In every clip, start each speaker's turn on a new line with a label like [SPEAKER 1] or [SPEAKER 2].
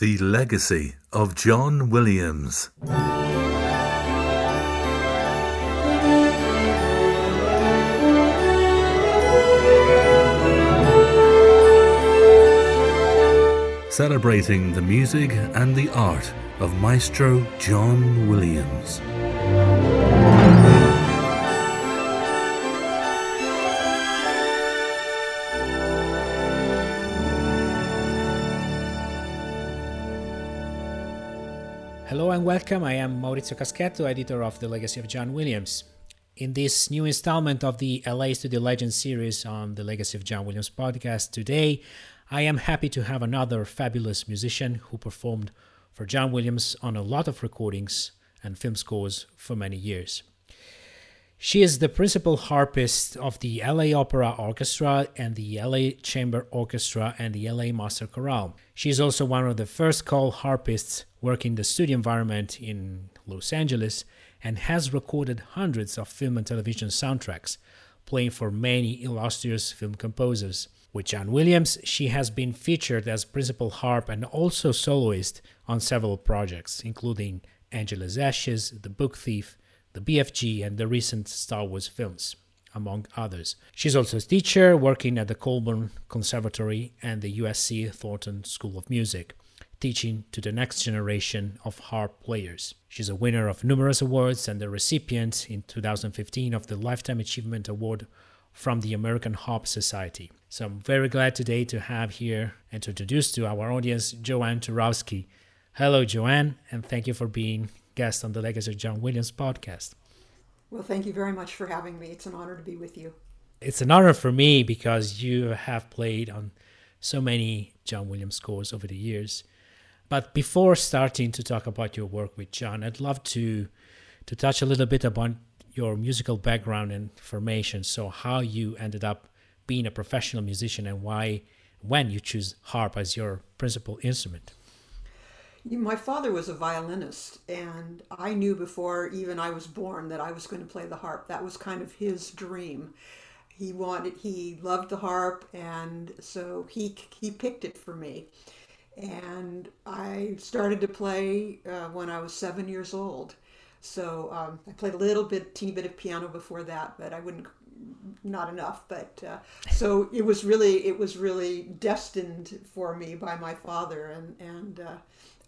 [SPEAKER 1] The Legacy of John Williams. Celebrating the music and the art of Maestro John Williams.
[SPEAKER 2] Hello and welcome. I am Maurizio Caschetto, editor of The Legacy of John Williams. In this new installment of the LA Studio Legends series on the Legacy of John Williams podcast, today I am happy to have another fabulous musician who performed for John Williams on a lot of recordings and film scores for many years. She is the principal harpist of the LA Opera Orchestra and the LA Chamber Orchestra and the LA Master Chorale. She is also one of the first call harpists working in the studio environment in Los Angeles and has recorded hundreds of film and television soundtracks, playing for many illustrious film composers. With John Williams, she has been featured as principal harp and also soloist on several projects, including Angela's Ashes, The Book Thief, the BFG, and the recent Star Wars films, among others. She's also a teacher working at the Colburn Conservatory and the USC Thornton School of Music, teaching to the next generation of harp players. She's a winner of numerous awards and the recipient in 2015 of the Lifetime Achievement Award from the American Harp Society. So I'm very glad today to have here and to introduce to our audience JoAnn Turovsky. Hello, JoAnn, and thank you for being guest on the Legacy of John Williams podcast.
[SPEAKER 3] Well, thank you very much for having me. It's an honor to be with you.
[SPEAKER 2] It's an honor for me because you have played on so many John Williams scores over the years. But before starting to talk about your work with John, I'd love to to touch a little bit about your musical background and formation. So how you ended up being a professional musician and why when you choose harp as your principal instrument.
[SPEAKER 3] My father was a violinist, and I knew before even I was born that I was going to play the harp. That was kind of his dream. He wanted, he loved the harp, and so he he picked it for me. And I started to play uh, when I was seven years old. So um, I played a little bit, teeny bit of piano before that, but I wouldn't, not enough. But uh, so it was really, it was really destined for me by my father, and and. Uh,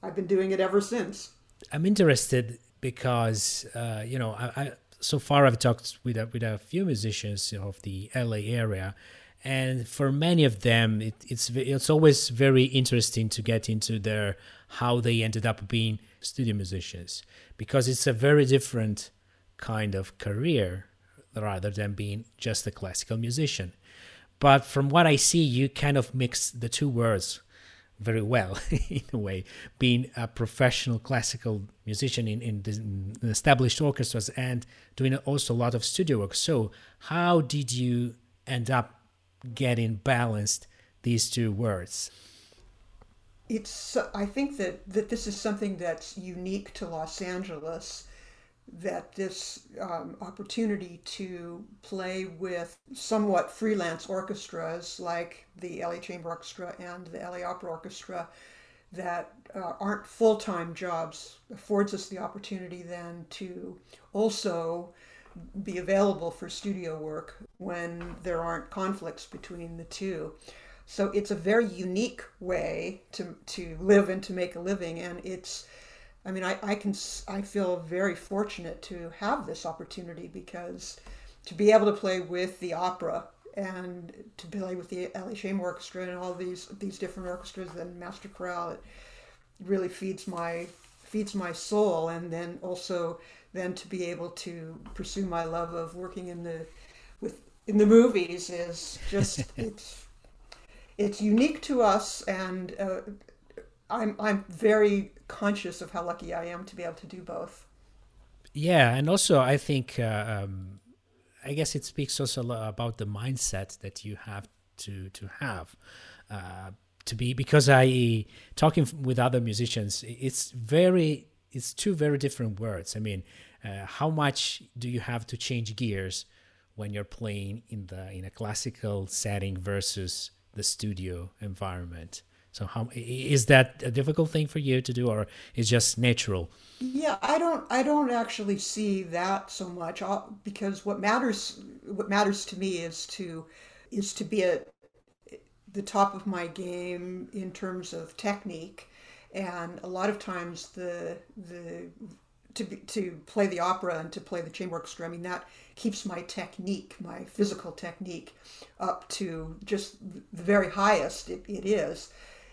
[SPEAKER 3] I've been doing it ever since.
[SPEAKER 2] I'm interested because uh, you know I, I, so far I've talked with a, with a few musicians of the LA area, and for many of them it, it's it's always very interesting to get into their how they ended up being studio musicians because it's a very different kind of career rather than being just a classical musician. But from what I see, you kind of mix the two worlds very well in a way being a professional classical musician in, in, established orchestras and doing also a lot of studio work. So how did you end up getting balanced these two words?
[SPEAKER 3] It's i think that that this is something that's unique to los angeles that this um, opportunity to play with somewhat freelance orchestras like the LA Chamber Orchestra and the LA Opera Orchestra that uh, aren't full time jobs affords us the opportunity then to also be available for studio work when there aren't conflicts between the two. So it's a very unique way to, to live and to make a living, and it's I mean, I, I can I feel very fortunate to have this opportunity because to be able to play with the opera and to play with the LA Chamber Orchestra and all these these different orchestras and Master Chorale, it really feeds my feeds my soul. And then also then to be able to pursue my love of working in the with in the movies is just it's it's unique to us and uh, I'm I'm very conscious of how lucky I am to be able to do both.
[SPEAKER 2] Yeah, and also I think uh, um, I guess it speaks also about the mindset that you have to to have uh, to be because I talking with other musicians, it's very it's two very different words. I mean, uh, how much do you have to change gears when you're playing in the in a classical setting versus the studio environment? So how is that a difficult thing for you to do, or is just natural?
[SPEAKER 3] Yeah, I don't I don't actually see that so much I'll, because what matters what matters to me is to is to be at the top of my game in terms of technique and a lot of times the the to be, to play the opera and to play the chamber orchestra I mean that keeps my technique my physical technique up to just the very highest it, it is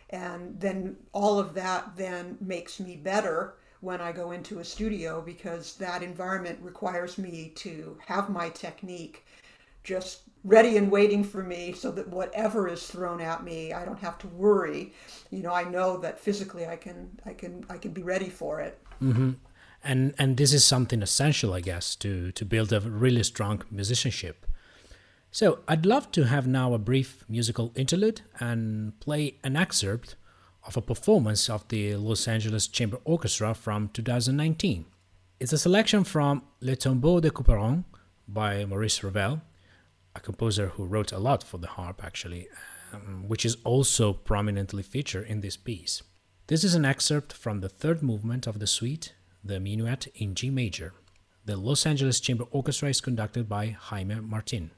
[SPEAKER 3] and then all of that then makes me better when I go into a studio because that environment requires me to have my technique just ready and waiting for me so that whatever is thrown at me I don't have to worry. You know I know that physically I can I can I can be ready for it.
[SPEAKER 2] Mm-hmm. and and this is something essential I guess to to build a really strong musicianship so I'd love to have now a brief musical interlude and play an excerpt of a performance of the Los Angeles Chamber Orchestra from 2019. It's a selection from Le Tombeau de Couperin by Maurice Ravel, a composer who wrote a lot for the harp actually, um, which is also prominently featured in this piece. This is an excerpt from the third movement of the suite, the Minuet in G major. The Los Angeles Chamber Orchestra is conducted by Jaime Martin.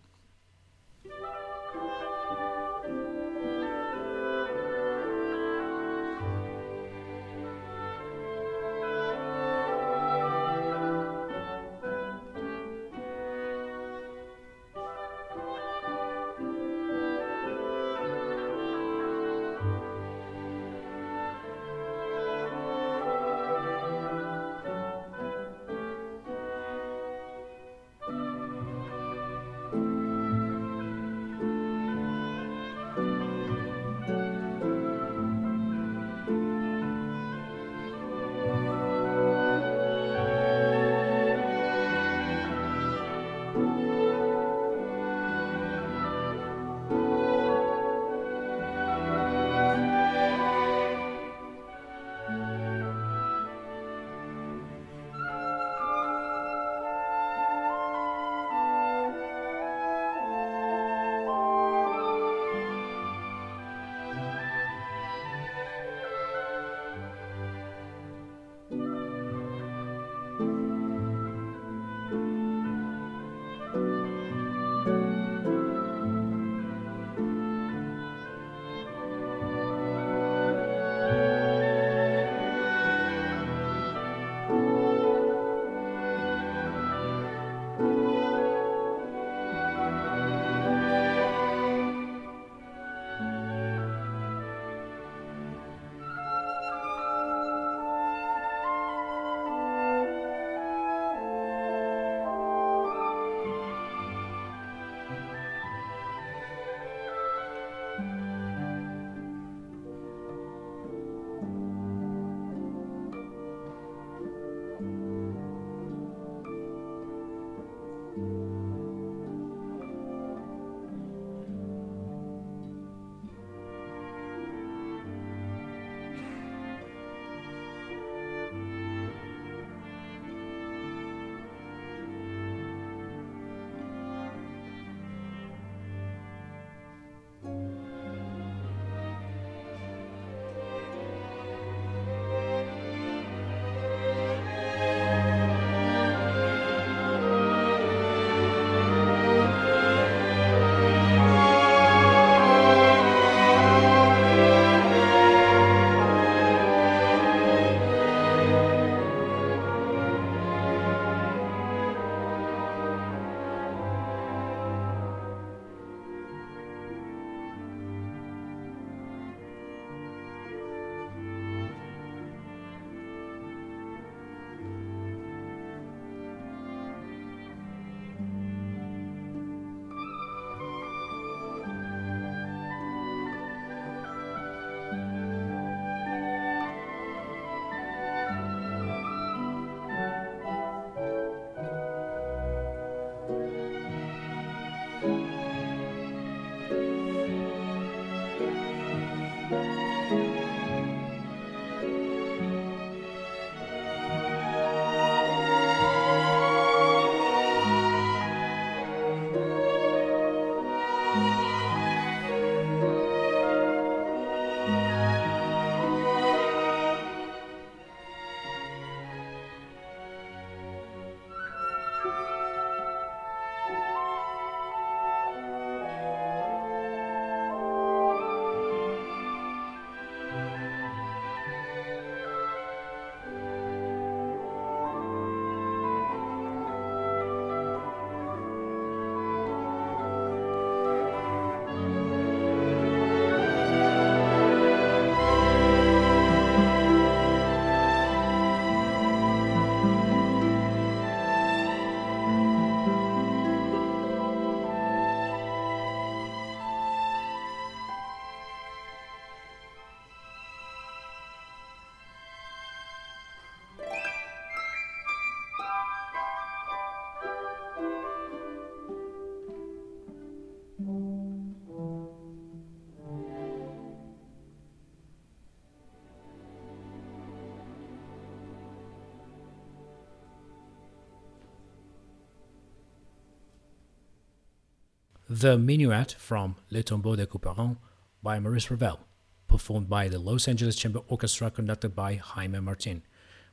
[SPEAKER 2] The Minuet from Le Tombeau de Couperin by Maurice Ravel, performed by the Los Angeles Chamber Orchestra conducted by Jaime Martin,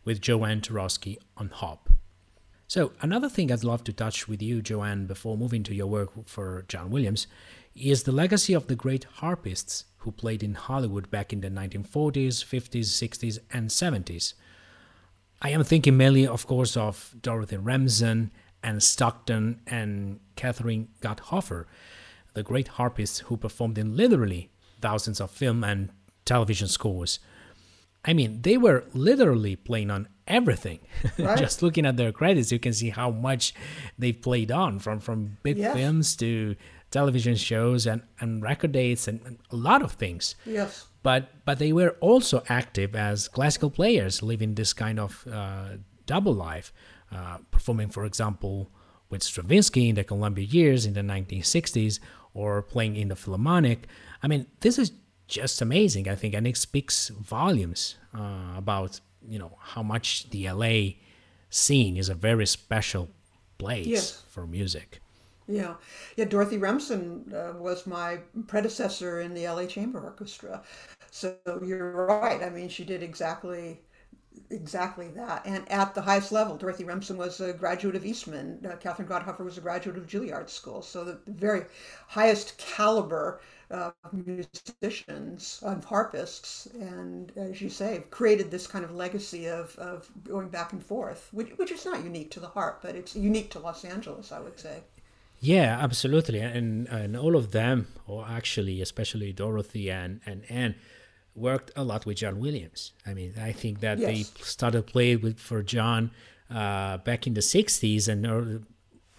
[SPEAKER 2] with JoAnn Turovsky on harp. So, another thing I'd love to touch with you, JoAnn, before moving to your work for John Williams, is the legacy of the great harpists who played in Hollywood back in the 1940s, 50s, 60s, and 70s. I am thinking mainly, of course, of Dorothy Remsen Anne Stockton and Catherine Gotthoffer, the great harpists who performed in literally thousands of film and television scores. I mean, they were literally playing on everything. Right. Just looking at their credits, you can see how much they've played on from from big yes. films to television shows and, and record dates and, and, a lot of things.
[SPEAKER 3] Yes.
[SPEAKER 2] But but they were also active as classical players, living this kind of uh, double life. Uh, performing, for example, with Stravinsky in the Columbia years in the 1960s or playing in the Philharmonic. I mean, this is just amazing, I think, and it speaks volumes uh, about, you know, how much the LA scene is a very special place yes. for music.
[SPEAKER 3] Yeah, yeah. Dorothy Remsen uh, was my predecessor in the LA Chamber Orchestra, so you're right. I mean, she did exactly exactly that. And at the highest level, Dorothy Remsen was a graduate of Eastman. Uh, Catherine Gotthoffer was a graduate of Juilliard School. So the very highest caliber uh, musicians, um, harpists, and as you say, created this kind of legacy of, of going back and forth, which, which is not unique to the harp, but it's unique to Los Angeles, I would say.
[SPEAKER 2] Yeah, absolutely. And, and all of them, or actually, especially Dorothy and, and Anne, worked a lot with John Williams. I mean, I think that yes. they started playing with for John uh, back in the '60s and early,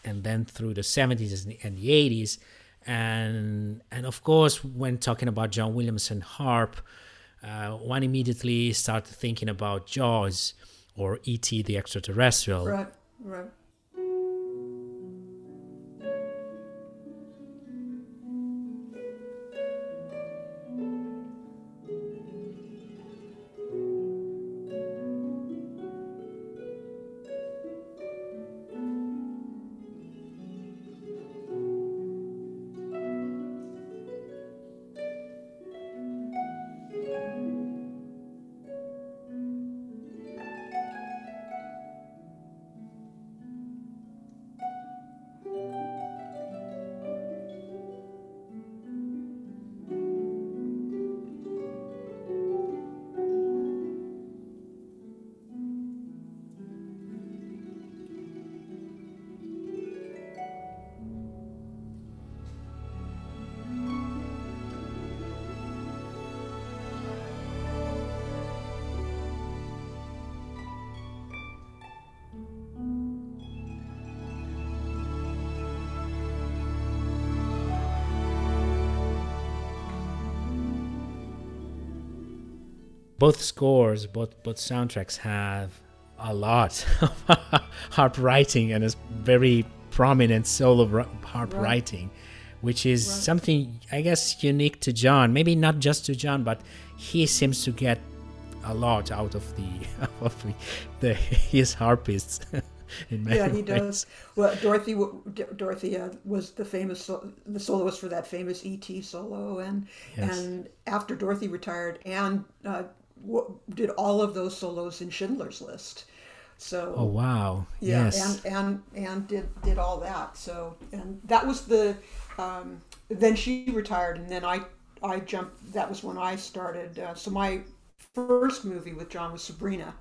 [SPEAKER 2] and then through the '70s and the '80s, and and of course, when talking about John Williams and harp, uh, one immediately started thinking about Jaws or E.T. the Extraterrestrial.
[SPEAKER 3] Right, right.
[SPEAKER 2] Both scores, both both soundtracks have a lot of harp writing and a very prominent solo harp right. writing, which is right. something I guess unique to John. Maybe not just to John, but he seems to get a lot out of the of the, the his harpists.
[SPEAKER 3] yeah, he ways. does. Well, Dorothy Dorothy uh, was the famous the soloist for that famous ET solo, and yes. and after Dorothy retired, and uh, did all of those solos in Schindler's List. So
[SPEAKER 2] oh wow yeah
[SPEAKER 3] yes. and and and did did all that so and that was the um, then she retired and then I I jumped that was when I started uh, so my first movie with John was Sabrina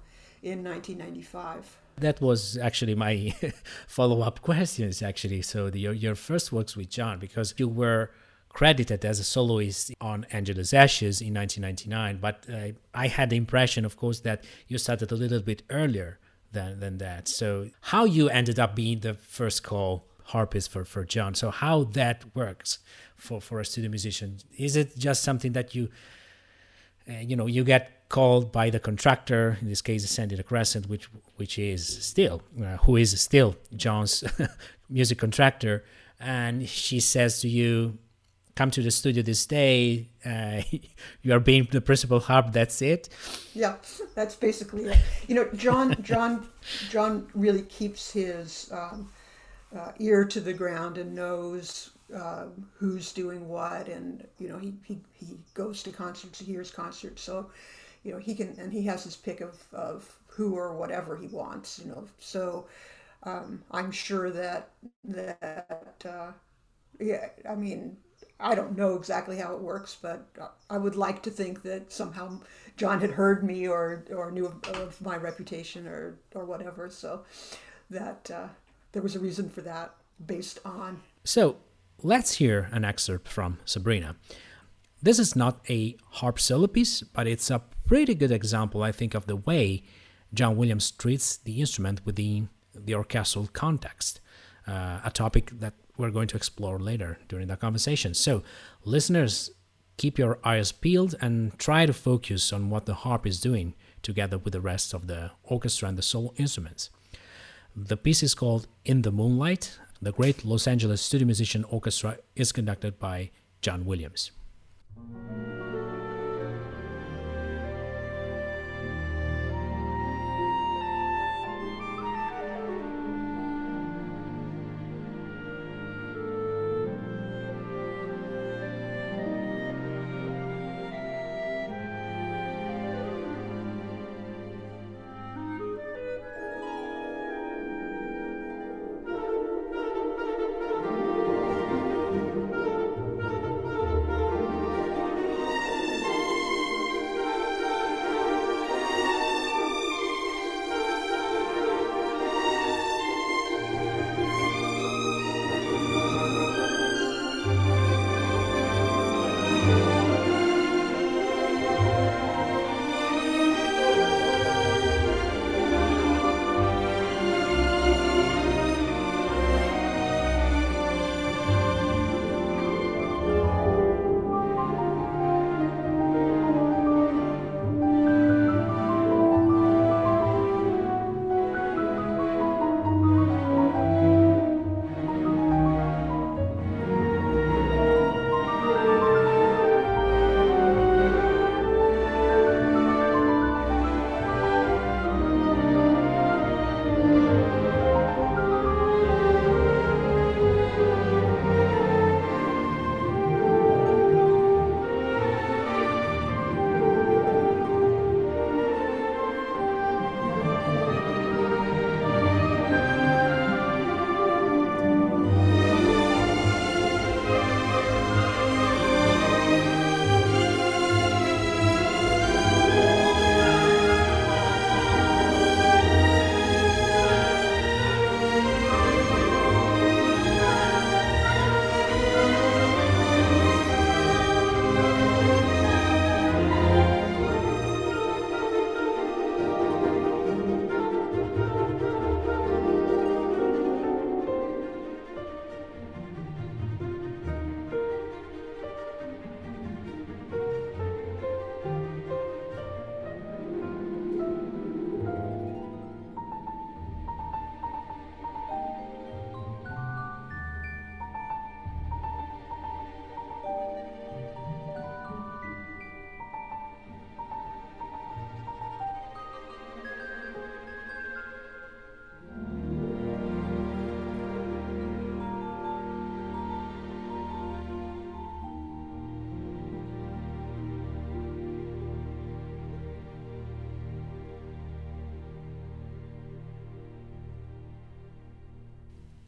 [SPEAKER 3] in 1995
[SPEAKER 2] that was actually my follow-up questions actually so the, your, your first works with john because you were credited as a soloist on Angela's Ashes in 1999, but uh, I had the impression, of course, that you started a little bit earlier than, than that. So, how you ended up being the first call harpist for, for John? So, how that works for, for a studio musician? Is it just something that you, uh, you know, you get called by the contractor, in this case, Sandy DeCrescent, which which is still, uh, who is still John's music contractor, and she says to you, come to the studio this day uh, you are being the principal harp that's it
[SPEAKER 3] yeah that's basically it you know john john john really keeps his um, uh, ear to the ground and knows uh, who's doing what, and you know he, he he goes to concerts, he hears concerts, so you know he can and he has his pick of of who or whatever he wants, you know. So um, I'm sure that that uh, yeah, I mean I don't know exactly how it works, but I would like to think that somehow John had heard me or or knew of, of my reputation or or whatever. So that uh, there was a reason for that based on.
[SPEAKER 2] So let's hear an excerpt from Sabrina. This is not a harp solo piece, but it's a pretty good example, I think, of the way John Williams treats the instrument within the orchestral context, uh, a topic that we're going to explore later during the conversation. So, listeners, keep your eyes peeled and try to focus on what the harp is doing together with the rest of the orchestra and the solo instruments. The piece is called In the Moonlight. The great Los Angeles Studio Musician Orchestra is conducted by John Williams.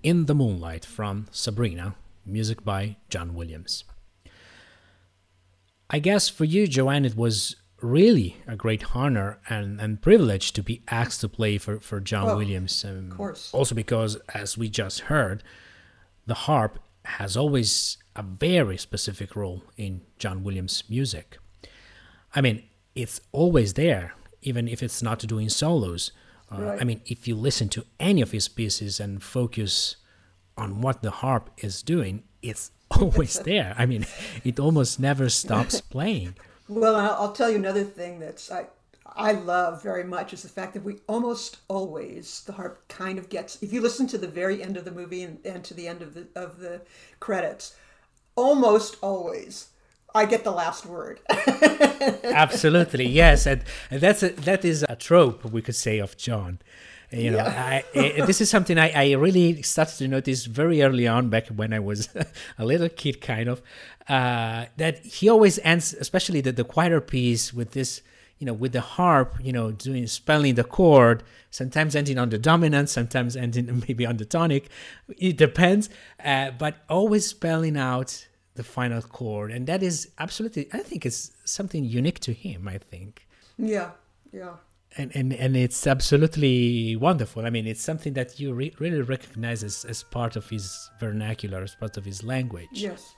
[SPEAKER 2] In the Moonlight from Sabrina, music by John Williams. I guess for you, JoAnn, it was really a great honor and, and privilege to be asked to play for, for John Williams.
[SPEAKER 3] Um, of course.
[SPEAKER 2] Also because, as we just heard, the harp has always a very specific role in John Williams' music. I mean, it's always there, even if it's not doing solos. Uh, right. I mean, if you listen to any of his pieces and focus on what the harp is doing, it's always there. I mean, it almost never stops playing.
[SPEAKER 3] Well, I'll tell you another thing that's I I love very much is the fact that we almost always the harp kind of gets if you listen to the very end of the movie and, and to the end of the of the credits, almost always I get the last word.
[SPEAKER 2] Absolutely, yes, and, and that's a, that is a trope we could say of John. You know, yeah. I, I, this is something I, I really started to notice very early on, back when I was a little kid, kind of, uh, that he always ends, especially the, the quieter piece, with this, you know, with the harp, you know, doing spelling the chord, sometimes ending on the dominant, sometimes ending maybe on the tonic. It depends, uh, but always spelling out the final chord, and that is absolutely, I think, it's something unique to him. I think.
[SPEAKER 3] Yeah, yeah
[SPEAKER 2] and, and and it's absolutely wonderful. I mean, it's something that you re- really recognize as, as part of his vernacular, as part of his language.
[SPEAKER 3] Yes.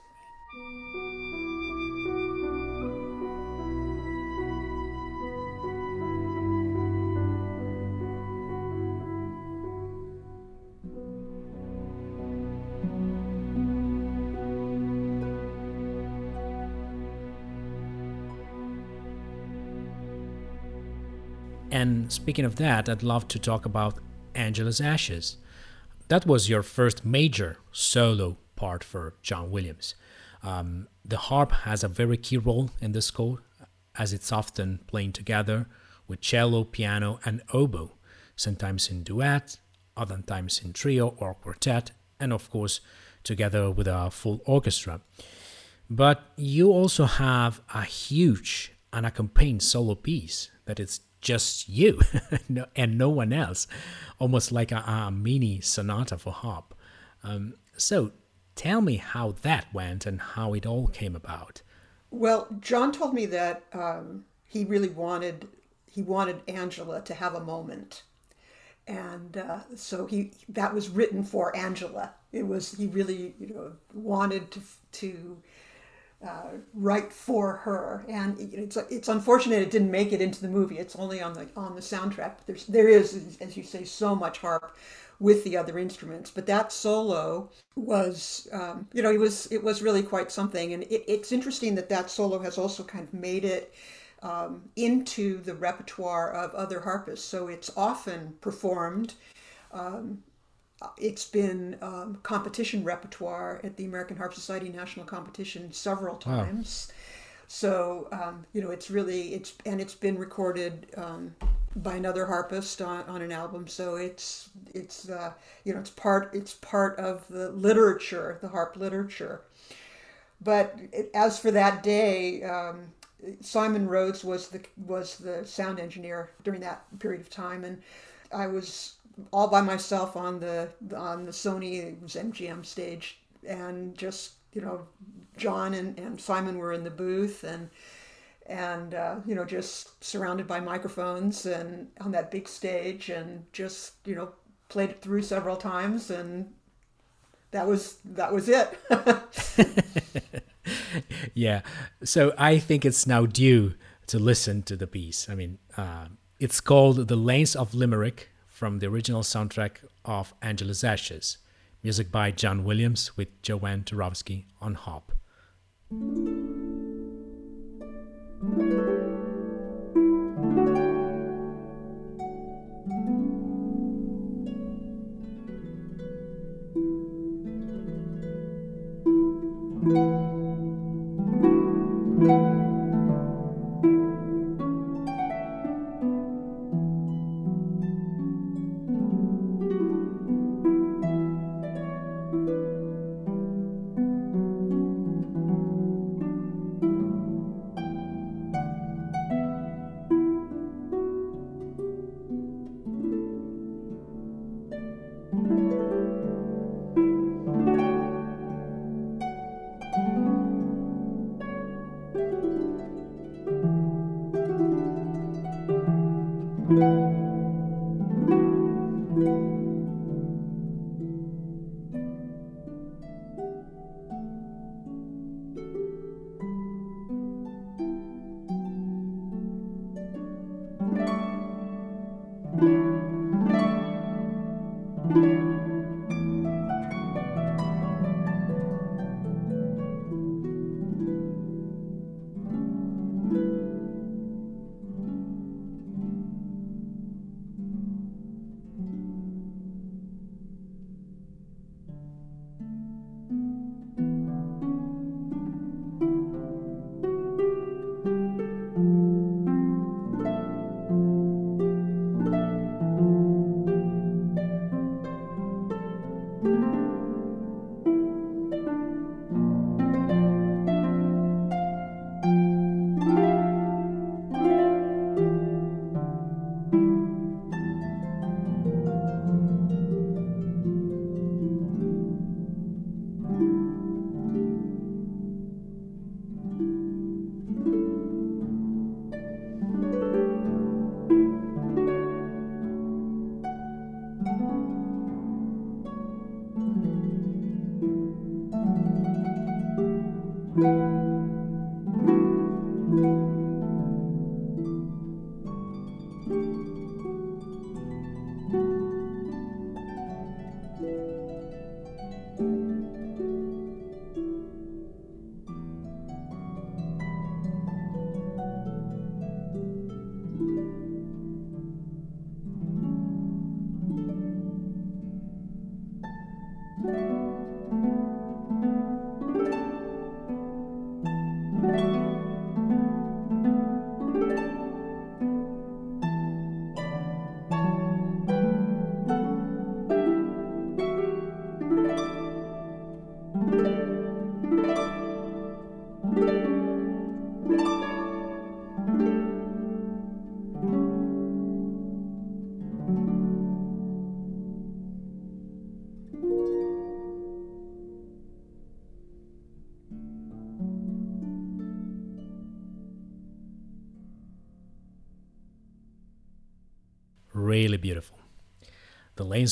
[SPEAKER 2] And speaking of that, I'd love to talk about Angela's Ashes. That was your first major solo part for John Williams. Um, the harp has a very key role in the score, as it's often playing together with cello, piano, and oboe, sometimes in duet, other times in trio or quartet, and of course, together with a full orchestra. But you also have a huge unaccompanied solo piece that is just you and no one else, almost like a, a mini sonata for harp. Um, so tell me how that went and how it all came about.
[SPEAKER 3] Well, John told me that um, he really wanted he wanted Angela to have a moment, and uh, so he that was written for Angela. It was he really you know wanted to to uh, write for her, and it's it's unfortunate it didn't make it into the movie. It's only on the on the soundtrack. There's there is, as you say, so much harp with the other instruments, but that solo was, um, you know, it was it was really quite something. And it, it's interesting that that solo has also kind of made it. Um, into the repertoire of other harpists. So it's often performed um, it's been um, competition repertoire at the American Harp Society national competition several times. Wow. So um, you know, it's really it's and it's been recorded um, by another harpist on, on an album. So it's it's uh, you know it's part it's part of the literature, the harp literature. But it, as for that day, um, Simon Rhodes was the was the sound engineer during that period of time, and I was all by myself on the on the Sony MGM stage, and just you know, John and, and Simon were in the booth, and and uh, you know just surrounded by microphones and on that big stage, and just you know played it through several times, and that was that was it.
[SPEAKER 2] yeah, so I think it's now due to listen to the piece. I mean, uh, it's called "The Lanes of Limerick." From the original soundtrack of Angela's Ashes, music by John Williams with JoAnn Turovsky on harp. Música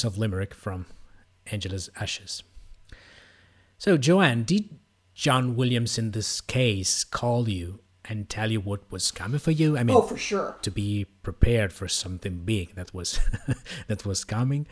[SPEAKER 2] Of Limerick from Angela's Ashes. So, JoAnn, did John Williams in this case call you and tell you what was coming for you? I mean,
[SPEAKER 3] oh, for sure.
[SPEAKER 2] To be prepared for something big that was that was coming.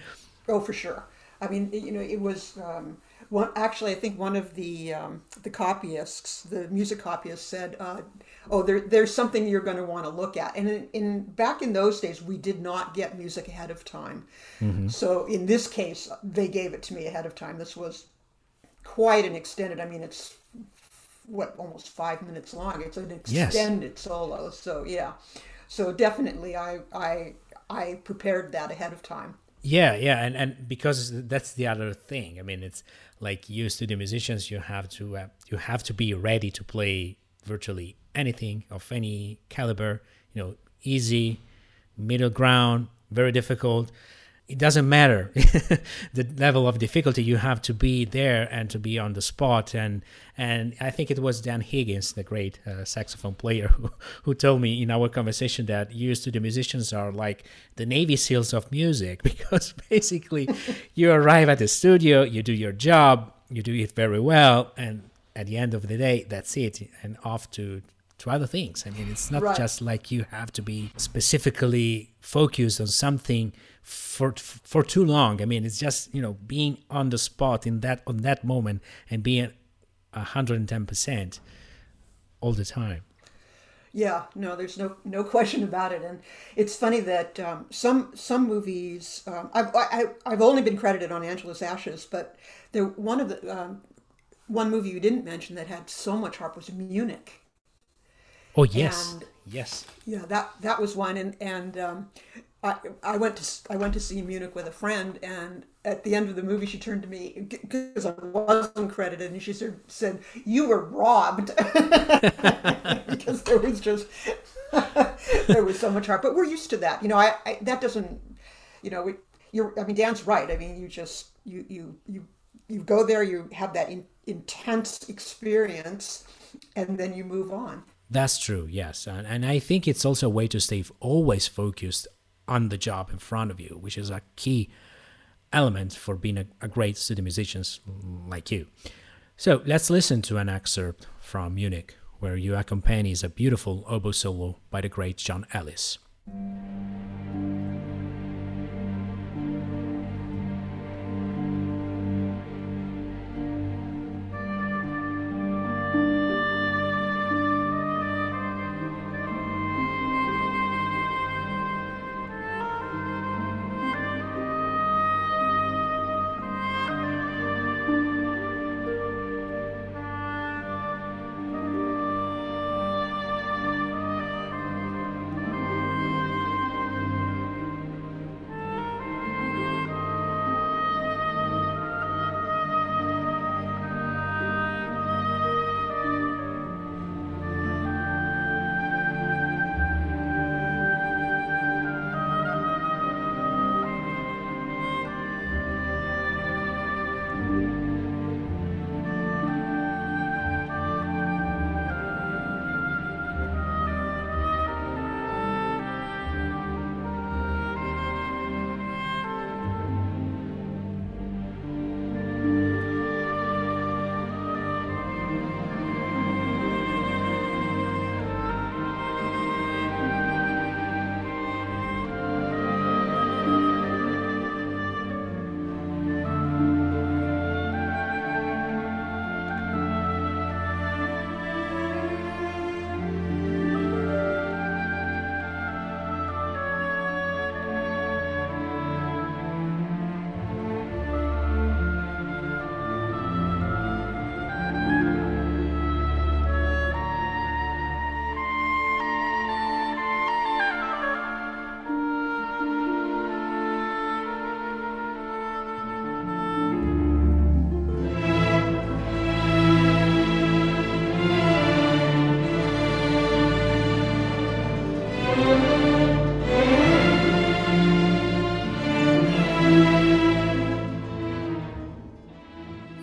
[SPEAKER 3] Oh, for sure. I mean, you know, it was um, one. Actually, I think one of the um, the copyists, the music copyist, said, uh, "Oh, there, there's something you're going to want to look at." And in, in, back in those days, we did not get music ahead of time. Mm-hmm. So in this case, they gave it to me ahead of time. This was quite an extended. I mean, it's what almost five minutes long. It's an extended yes. solo. So yeah, so definitely, I I I prepared that ahead of time.
[SPEAKER 2] Yeah, yeah, and and because that's the other thing. I mean, it's like you studio musicians, you have to uh, you have to be ready to play virtually anything of any caliber. You know, easy, middle ground, very difficult it doesn't matter. The level of difficulty you have to be there and to be on the spot. And and i think it was dan higgins the great uh, saxophone player who, who told me in our conversation that you studio musicians are like the navy seals of music. Because basically you arrive at the studio you do your job you do it very well and at the end of the day that's it and off to to other things. I mean it's not right. just like you have to be specifically focused on something for for too long. I mean, it's just you know being on the spot in that on that moment and being hundred and ten percent all the time.
[SPEAKER 3] Yeah, no, there's no no question about it, and it's funny that um, some some movies um, I've I, I've only been credited on Angela's Ashes, but there one of the um, one movie you didn't mention that had so much harp was Munich.
[SPEAKER 2] Oh yes, and, yes.
[SPEAKER 3] Yeah, that that was one, and and um, I, I went to I went to see Munich with a friend, and at the end of the movie, she turned to me because I wasn't credited, and she said, "said You were robbed because there was just there was so much heart." But we're used to that, you know. I, I that doesn't, you know, we, you're. I mean, Dan's right. I mean, you just you you you you go there, you have that in, intense experience, and then you move on.
[SPEAKER 2] That's true, yes. And, and I think it's also a way to stay always focused on the job in front of you, which is a key element for being a, a great studio musician like you. So let's listen to an excerpt from Munich, where you accompanies a beautiful oboe solo by the great John Ellis.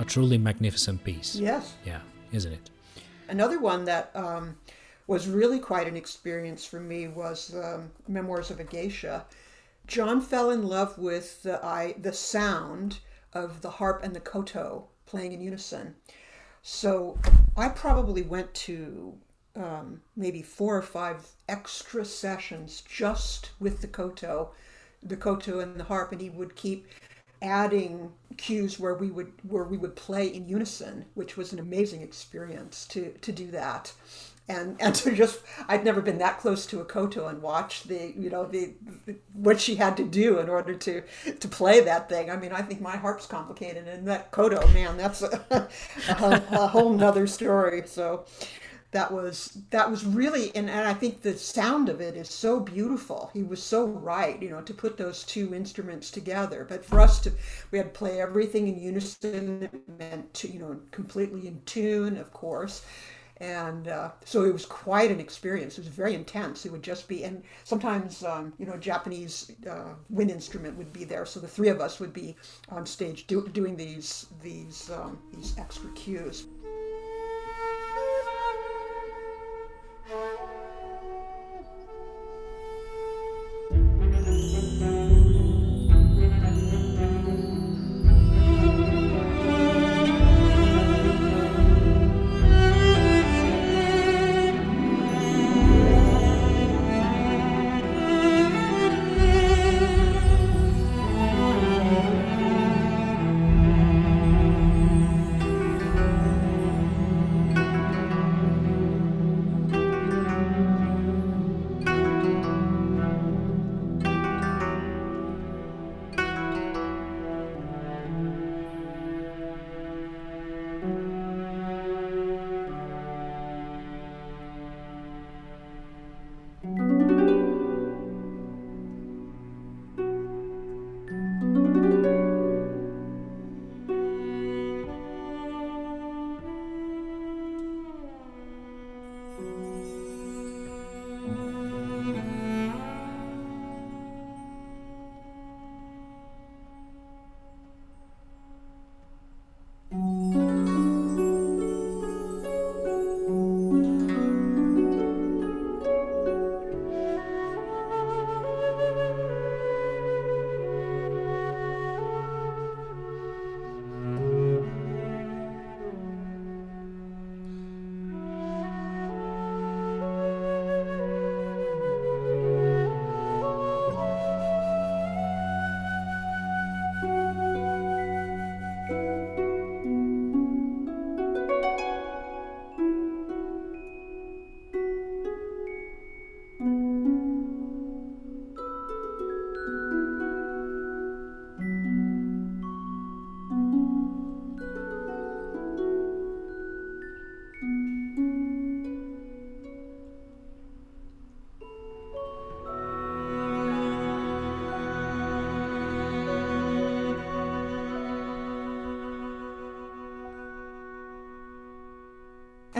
[SPEAKER 2] Truly magnificent piece.
[SPEAKER 3] Yes.
[SPEAKER 2] Yeah, isn't it?
[SPEAKER 3] Another one that um, was really quite an experience for me was um, Memoirs of a Geisha. John fell in love with the I, the sound of the harp and the koto playing in unison. So I probably went to um, maybe four or five extra sessions just with the koto, the koto and the harp, and he would keep adding cues where we would where we would play in unison, which was an amazing experience to to do that and and to just I'd never been that close to a koto and watch the you know the, the, what she had to do in order to to play that thing. I mean, I think my harp's complicated, and that koto man, that's a, a, a whole nother story. So that was that was really and, and I think the sound of it is so beautiful. He was so right, you know, to put those two instruments together. But for us to we had to play everything in unison, it meant to, you know, completely in tune, of course and uh, so it was quite an experience. It was very intense. It would just be, and sometimes um, you know, Japanese uh, wind instrument would be there, so the three of us would be on stage do, doing these these um, these extra cues. And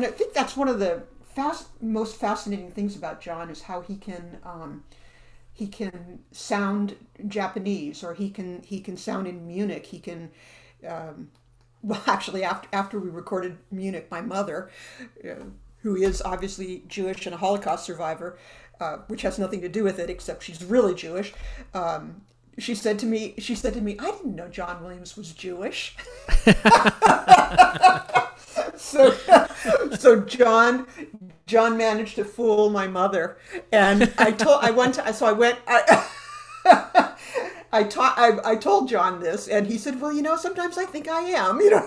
[SPEAKER 3] I think that's one of the fast, most fascinating things about John is how he can um, he can sound Japanese, or he can he can sound in Munich. He can. Um, well, actually, after after we recorded Munich, my mother, uh, who is obviously Jewish and a Holocaust survivor, uh, which has nothing to do with it except she's really Jewish. Um, she said to me, she said to me, I didn't know John Williams was Jewish. so so John John managed to fool my mother, and I told I went to, so I went I. I, taught, I, I told John this, and he said, "Well, you know, sometimes I think I am, you know."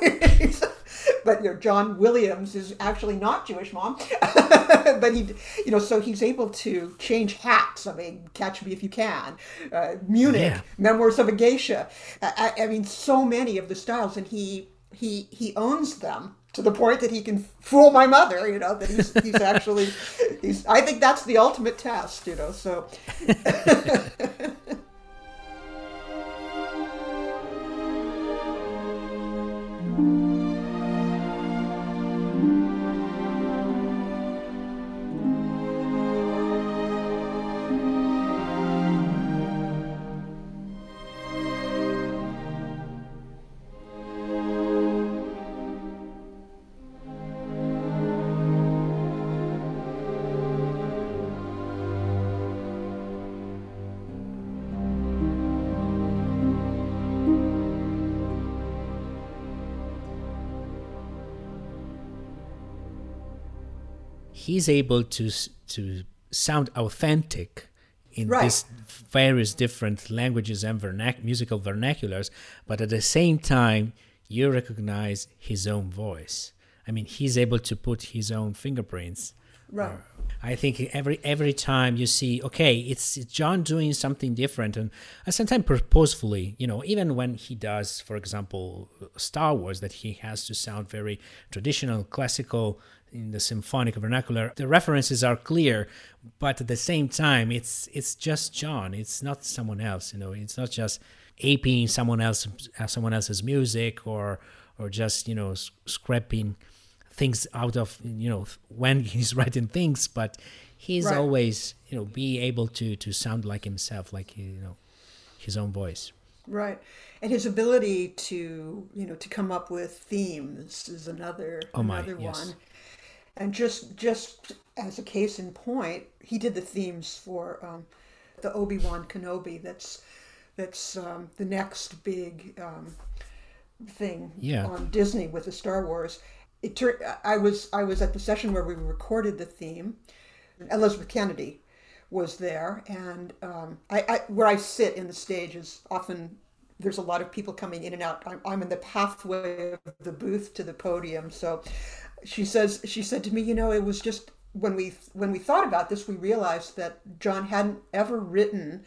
[SPEAKER 3] but you know, John Williams is actually not Jewish, mom. but he, you know, so he's able to change hats. I mean, Catch Me If You Can, uh, Munich, yeah. Memoirs of a Geisha. I, I mean, so many of the styles, and he he he owns them to the point that he can fool my mother, you know, that he's, he's actually, he's, I think that's the ultimate test, you know, so.
[SPEAKER 2] he's able to to sound authentic in
[SPEAKER 3] Right.
[SPEAKER 2] these various different languages and vernac- musical vernaculars, but at the same time, you recognize his own voice. I mean, he's able to put his own fingerprints.
[SPEAKER 3] Right.
[SPEAKER 2] Uh, I think every every time you see, okay, it's, it's John doing something different, and, and sometimes purposefully, you know, even when he does, for example, Star Wars, that he has to sound very traditional, classical in the symphonic vernacular. The references are clear, but at the same time, it's it's just John. It's not someone else. You know, it's not just aping someone else uh, someone else's music or or just you know scrapping things out of you know when he's writing things but he's
[SPEAKER 3] Right.
[SPEAKER 2] always you know be able to to sound like himself like you know his own voice
[SPEAKER 3] Right. And his ability to, you know, to come up with themes is another
[SPEAKER 2] Oh my,
[SPEAKER 3] another
[SPEAKER 2] yes.
[SPEAKER 3] one. And just just as a case in point, he did the themes for um, the Obi Wan Kenobi. That's that's um, the next big um, thing
[SPEAKER 2] Yeah.
[SPEAKER 3] on Disney with the Star Wars. It turned. I was I was at the session where we recorded the theme. Elizabeth Kennedy was there, and um, I, I where I sit in the stage is often there's a lot of people coming in and out. I'm, I'm in the pathway of the booth to the podium, so she says she said to me, you know, it was just when we when we thought about this, we realized that John hadn't ever written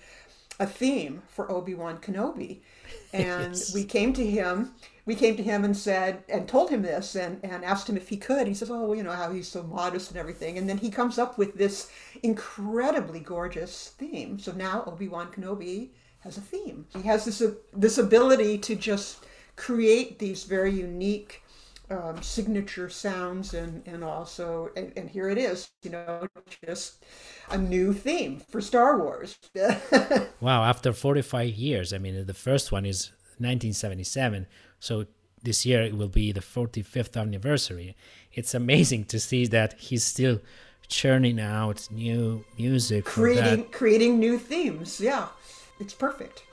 [SPEAKER 3] a theme for Obi-Wan Kenobi. And
[SPEAKER 2] Yes.
[SPEAKER 3] we came to him, we came to him and said, and told him this and, and asked him if he could. He says, oh, you know, how he's so modest and everything. And then he comes up with this incredibly gorgeous theme. So now Obi-Wan Kenobi has a theme. He has this, this ability to just create these very unique um, signature sounds and, and also, and, and here it is, you know, just a new theme for Star Wars.
[SPEAKER 2] wow after 45 years i mean the first one is 1977 so this year it will be the 45th anniversary it's amazing to see that he's still churning out new music
[SPEAKER 3] creating creating new themes. Yeah, it's perfect.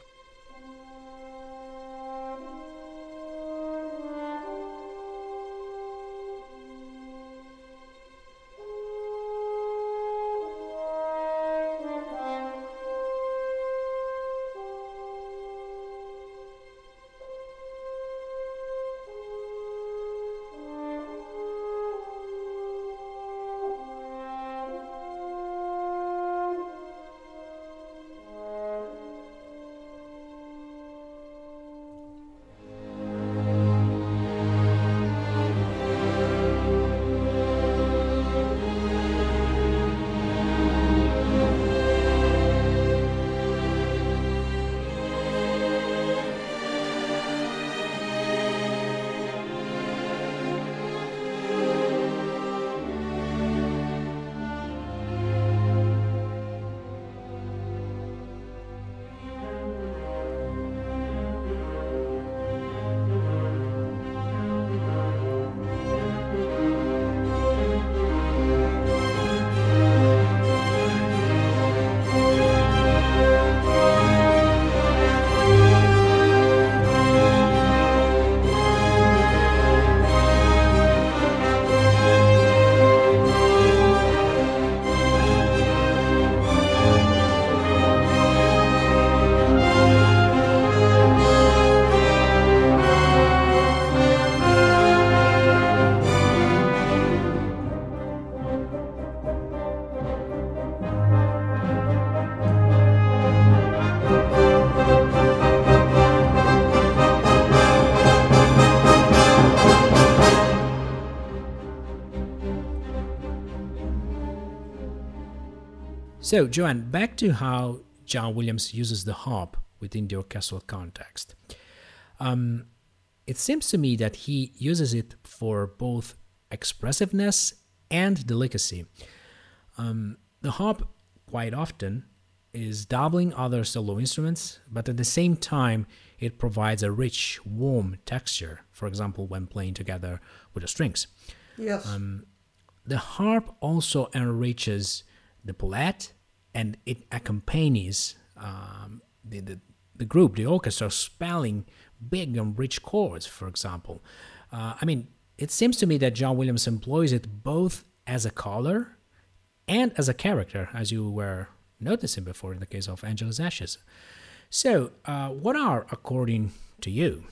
[SPEAKER 2] So, JoAnn, back to how John Williams uses the harp within the orchestral context. Um, it seems to me that he uses it for both expressiveness and delicacy. Um, the harp, quite often, is doubling other solo instruments, but at the same time, it provides a rich, warm texture, for example, when playing together with the strings.
[SPEAKER 3] Yes.
[SPEAKER 2] The harp also enriches the palette and it accompanies um, the, the, the group, the orchestra, spelling big and rich chords, for example. Uh, I mean, it seems to me that John Williams employs it both as a color and as a character, as you were noticing before in the case of Angela's Ashes. So, uh, what are, according to you,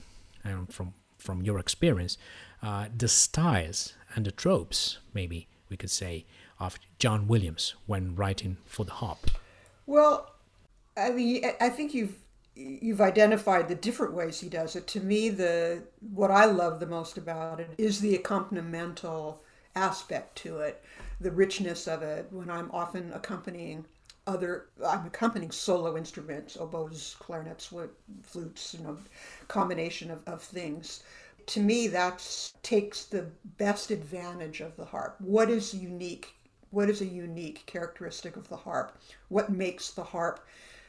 [SPEAKER 2] and from from your experience, uh, the styles and the tropes, maybe we could say, of John Williams when writing for the harp?
[SPEAKER 3] Well, I mean, I think you've you've identified the different ways he does it. To me, the what I love the most about it is the accompanimental aspect to it, the richness of it. When I'm often accompanying other, I'm accompanying solo instruments, oboes, clarinets, flutes, you know, combination of, of things. To me, that takes the best advantage of the harp. What is unique? What is a unique characteristic of the harp? What makes the harp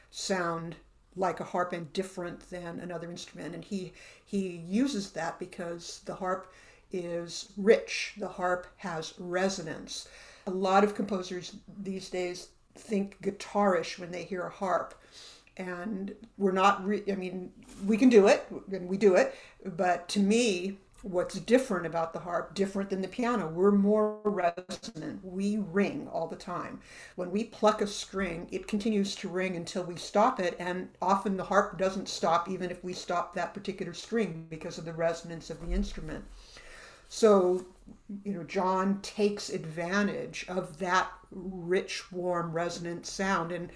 [SPEAKER 3] sound like a harp and different than another instrument. And he he uses that because the harp is rich. The harp has resonance. A lot of composers these days think guitarish when they hear a harp. And we're not, re- I mean, we can do it and we do it. But to me, what's different about the harp, different than the piano. We're more resonant. We ring all the time. When we pluck a string, it continues to ring until we stop it, and often the harp doesn't stop even if we stop that particular string because of the resonance of the instrument. So, you know, John takes advantage of that rich, warm, resonant sound and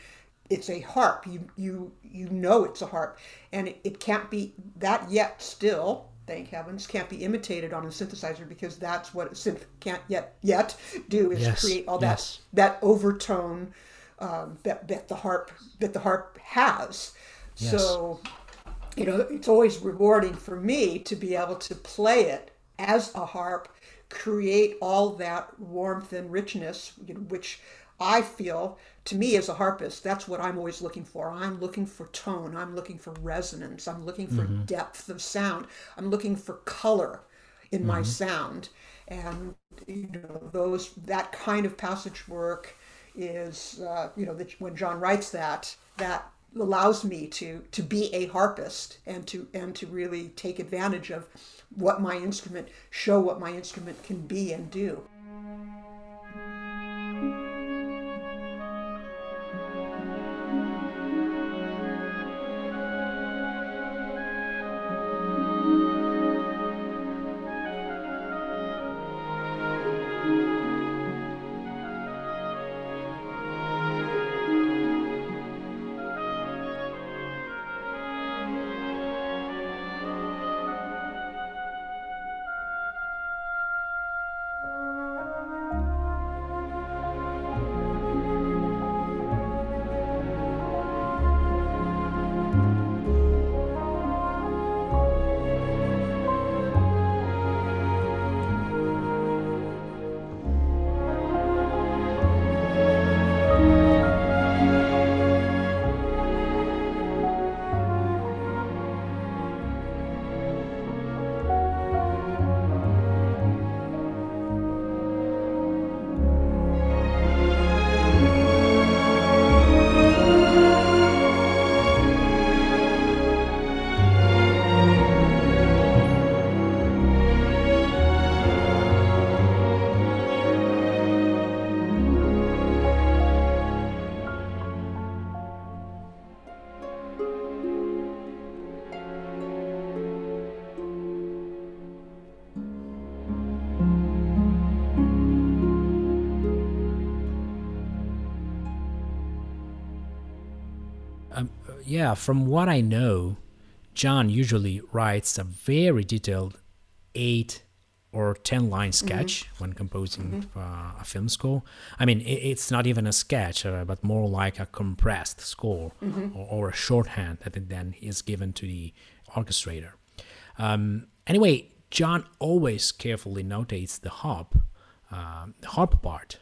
[SPEAKER 3] it's a harp. You you you know it's a harp, and it, it can't be that yet. Still, thank heavens, can't be imitated on a synthesizer because that's what a synth can't yet yet do is yes. create all yes. that that overtone um, that that the harp that the harp has. Yes. So, you know, it's always rewarding for me to be able to play it as a harp, create all that warmth and richness, you know, which I feel to me as a harpist, that's what I'm always looking for. I'm looking for tone. I'm looking for resonance. I'm looking for mm-hmm. depth of sound. I'm looking for color in mm-hmm. my sound. And you know those that kind of passage work is uh, you know that when John writes that that allows me to to be a harpist and to and to really take advantage of what my instrument show what my instrument can be and do.
[SPEAKER 2] Yeah, from what I know, John usually writes a very detailed eight or 10 line mm-hmm. sketch mm-hmm. when composing mm-hmm. uh, a film score. I mean, it, it's not even a sketch, uh, but more like a compressed score mm-hmm. or, or, a shorthand that then is given to the orchestrator. Um, anyway, John always carefully notates the harp, uh, the harp part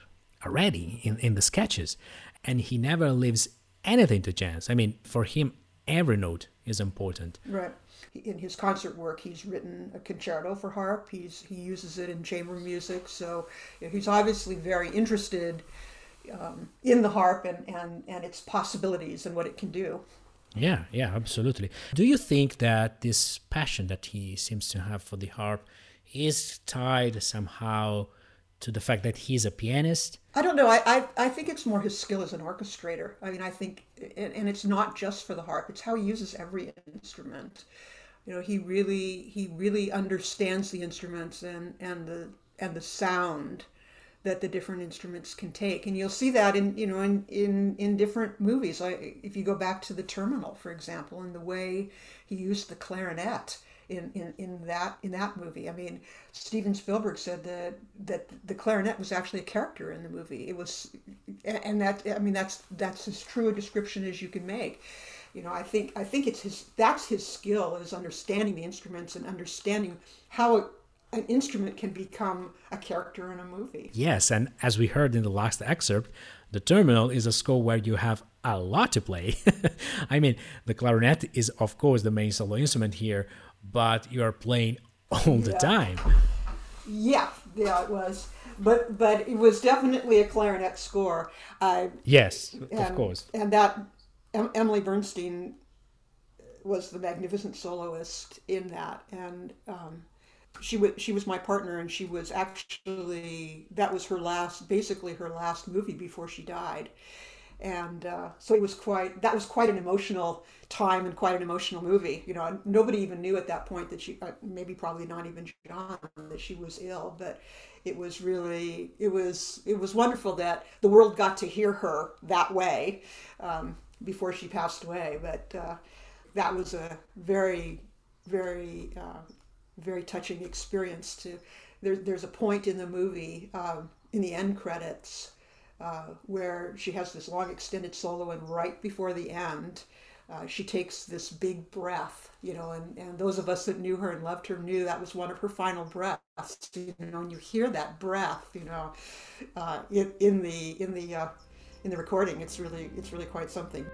[SPEAKER 2] already in, in the sketches, and he never leaves anything to chance. I mean, for him, every note is important.
[SPEAKER 3] Right. In his concert work, he's written a concerto for harp. He's he uses it in chamber music. So you know, he's obviously very interested um, in the harp and, and, and its possibilities and what it can do.
[SPEAKER 2] Yeah, yeah, absolutely. Do you think that this passion that he seems to have for the harp is tied somehow to the fact that he's a pianist?
[SPEAKER 3] I don't know. I, I, I think it's more his skill as an orchestrator. I mean, I think, and, and it's not just for the harp. It's how he uses every instrument. You know, he really he really understands the instruments and and the and the sound that the different instruments can take and you'll see that in you know in in, in different movies like if you go back to the terminal for example and the way he used the clarinet in, in, in that in that movie. I mean, Steven Spielberg said that that the clarinet was actually a character in the movie. It was, and that I mean that's that's as true a description as you can make. You know, I think I think it's his that's his skill is understanding the instruments and understanding how an instrument can become a character in a movie.
[SPEAKER 2] Yes, and as we heard in the last excerpt, the terminal is a score where you have a lot to play. I mean, the clarinet is of course the main solo instrument here, but you are playing all the
[SPEAKER 3] Yeah.
[SPEAKER 2] time.
[SPEAKER 3] Yeah, yeah, it was. But but it was definitely a clarinet score. I
[SPEAKER 2] Yes, of course.
[SPEAKER 3] And that em- Emily Bernstein was the magnificent soloist in that, and um, she was she was my partner, and she was actually that was her last, basically her last movie before she died, and uh, so it was quite that was quite an emotional time and quite an emotional movie. You know, nobody even knew at that point that she, uh, maybe probably not even John, that she was ill, but it was really it was it was wonderful that the world got to hear her that way um, before she passed away. But uh, that was a very very uh, very touching experience. To there, there's a point in the movie um, in the end credits uh, where she has this long extended solo, and right before the end. Uh, she takes this big breath, you know, and, and those of us that knew her and loved her knew that was one of her final breaths, you know, and you hear that breath, you know, uh, in, in the in the uh, in the recording. It's really it's really quite something.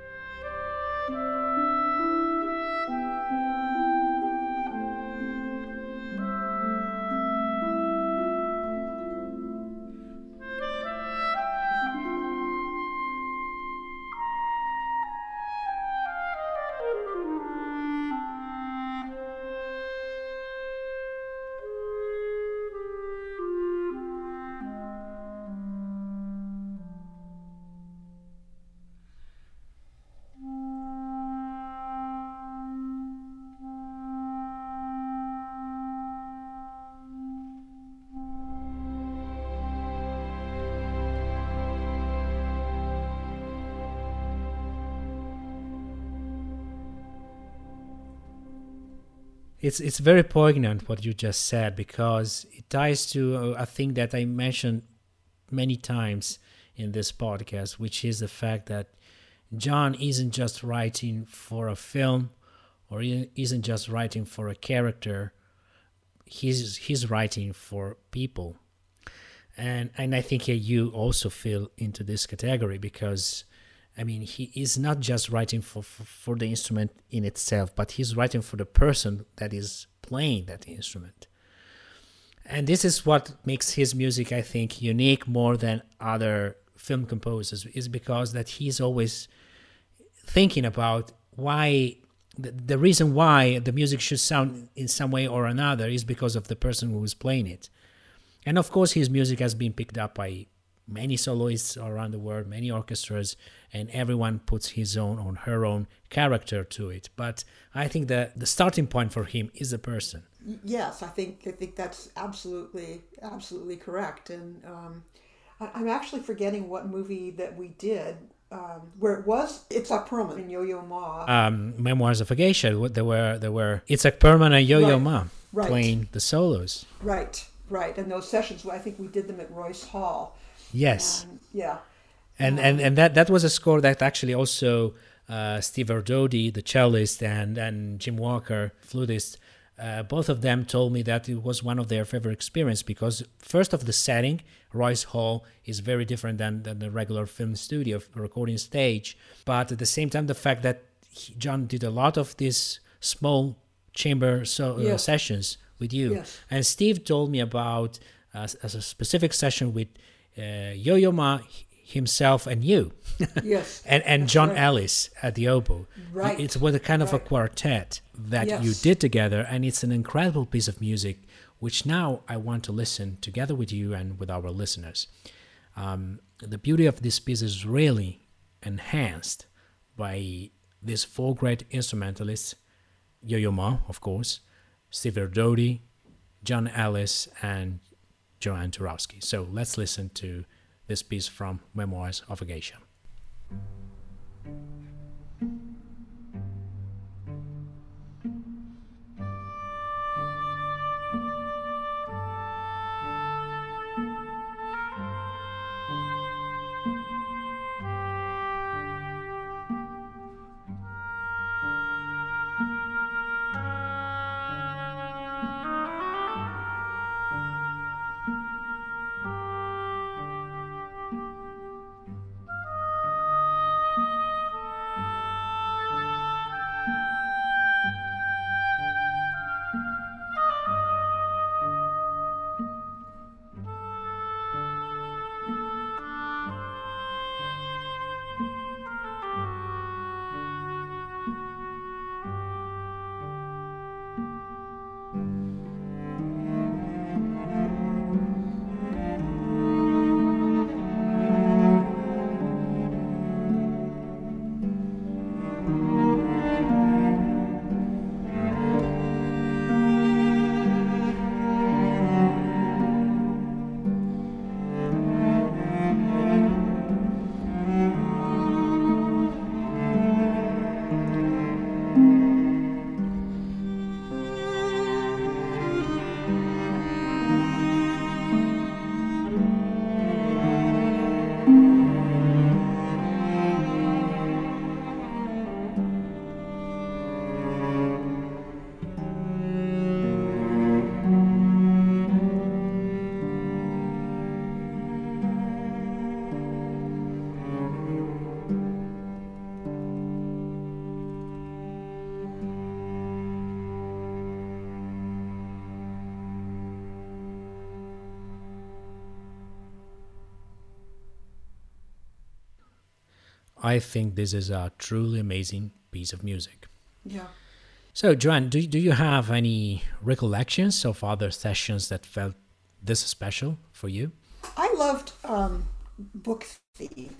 [SPEAKER 2] It's it's very poignant what you just said because it ties to a thing that I mentioned many times in this podcast, which is the fact that John isn't just writing for a film or isn't just writing for a character. He's he's writing for people, and and I think you also feel into this category because I mean, he is not just writing for, for, for the instrument in itself, but he's writing for the person that is playing that instrument. And this is what makes his music, I think, unique more than other film composers, is because that he's always thinking about why the, the reason why the music should sound in some way or another is because of the person who is playing it. And of course, his music has been picked up by many soloists around the world, many orchestras, and everyone puts his own or her own character to it. But I think that the starting point for him is the person.
[SPEAKER 3] Yes, I think I think that's absolutely absolutely correct. And um, I, I'm actually forgetting what movie that we did um, where it was. It's like Perlman in Yo-Yo Ma.
[SPEAKER 2] Um, Memoirs of a Geisha, there were there were Itzhak Perlman and Yo-Yo
[SPEAKER 3] Right,
[SPEAKER 2] Ma
[SPEAKER 3] right.
[SPEAKER 2] playing the solos.
[SPEAKER 3] right, right. And those sessions, I think we did them at Royce Hall.
[SPEAKER 2] Yes.
[SPEAKER 3] And, yeah.
[SPEAKER 2] and and and that that was a score that actually also uh, Steve Erdody, the cellist, and and Jim Walker, flutist, uh, both of them told me that it was one of their favorite experience because first of the setting, Royce Hall is very different than, than the regular film studio recording stage, but at the same time, the fact that he, John did a lot of these small chamber so, uh, sessions with you,
[SPEAKER 3] Yes.
[SPEAKER 2] and Steve told me about uh, as a specific session with uh, Yo-Yo Ma himself and you
[SPEAKER 3] Yes.
[SPEAKER 2] and and John
[SPEAKER 3] right.
[SPEAKER 2] Ellis at the oboe.
[SPEAKER 3] Right.
[SPEAKER 2] It's with a kind of a quartet that you did together, and it's an incredible piece of music which now I want to listen together with you and with our listeners. Um, the beauty of this piece is really enhanced by these four great instrumentalists Yo Yo Ma, of course, Steve Erdody, John Ellis, and JoAnn Turovsky. So let's listen to this piece from Memoirs of a Geisha. I think this is a truly amazing piece of music.
[SPEAKER 3] Yeah.
[SPEAKER 2] So, JoAnn, do, do you have any recollections of other sessions that felt this special for you?
[SPEAKER 3] I loved um, Book Thief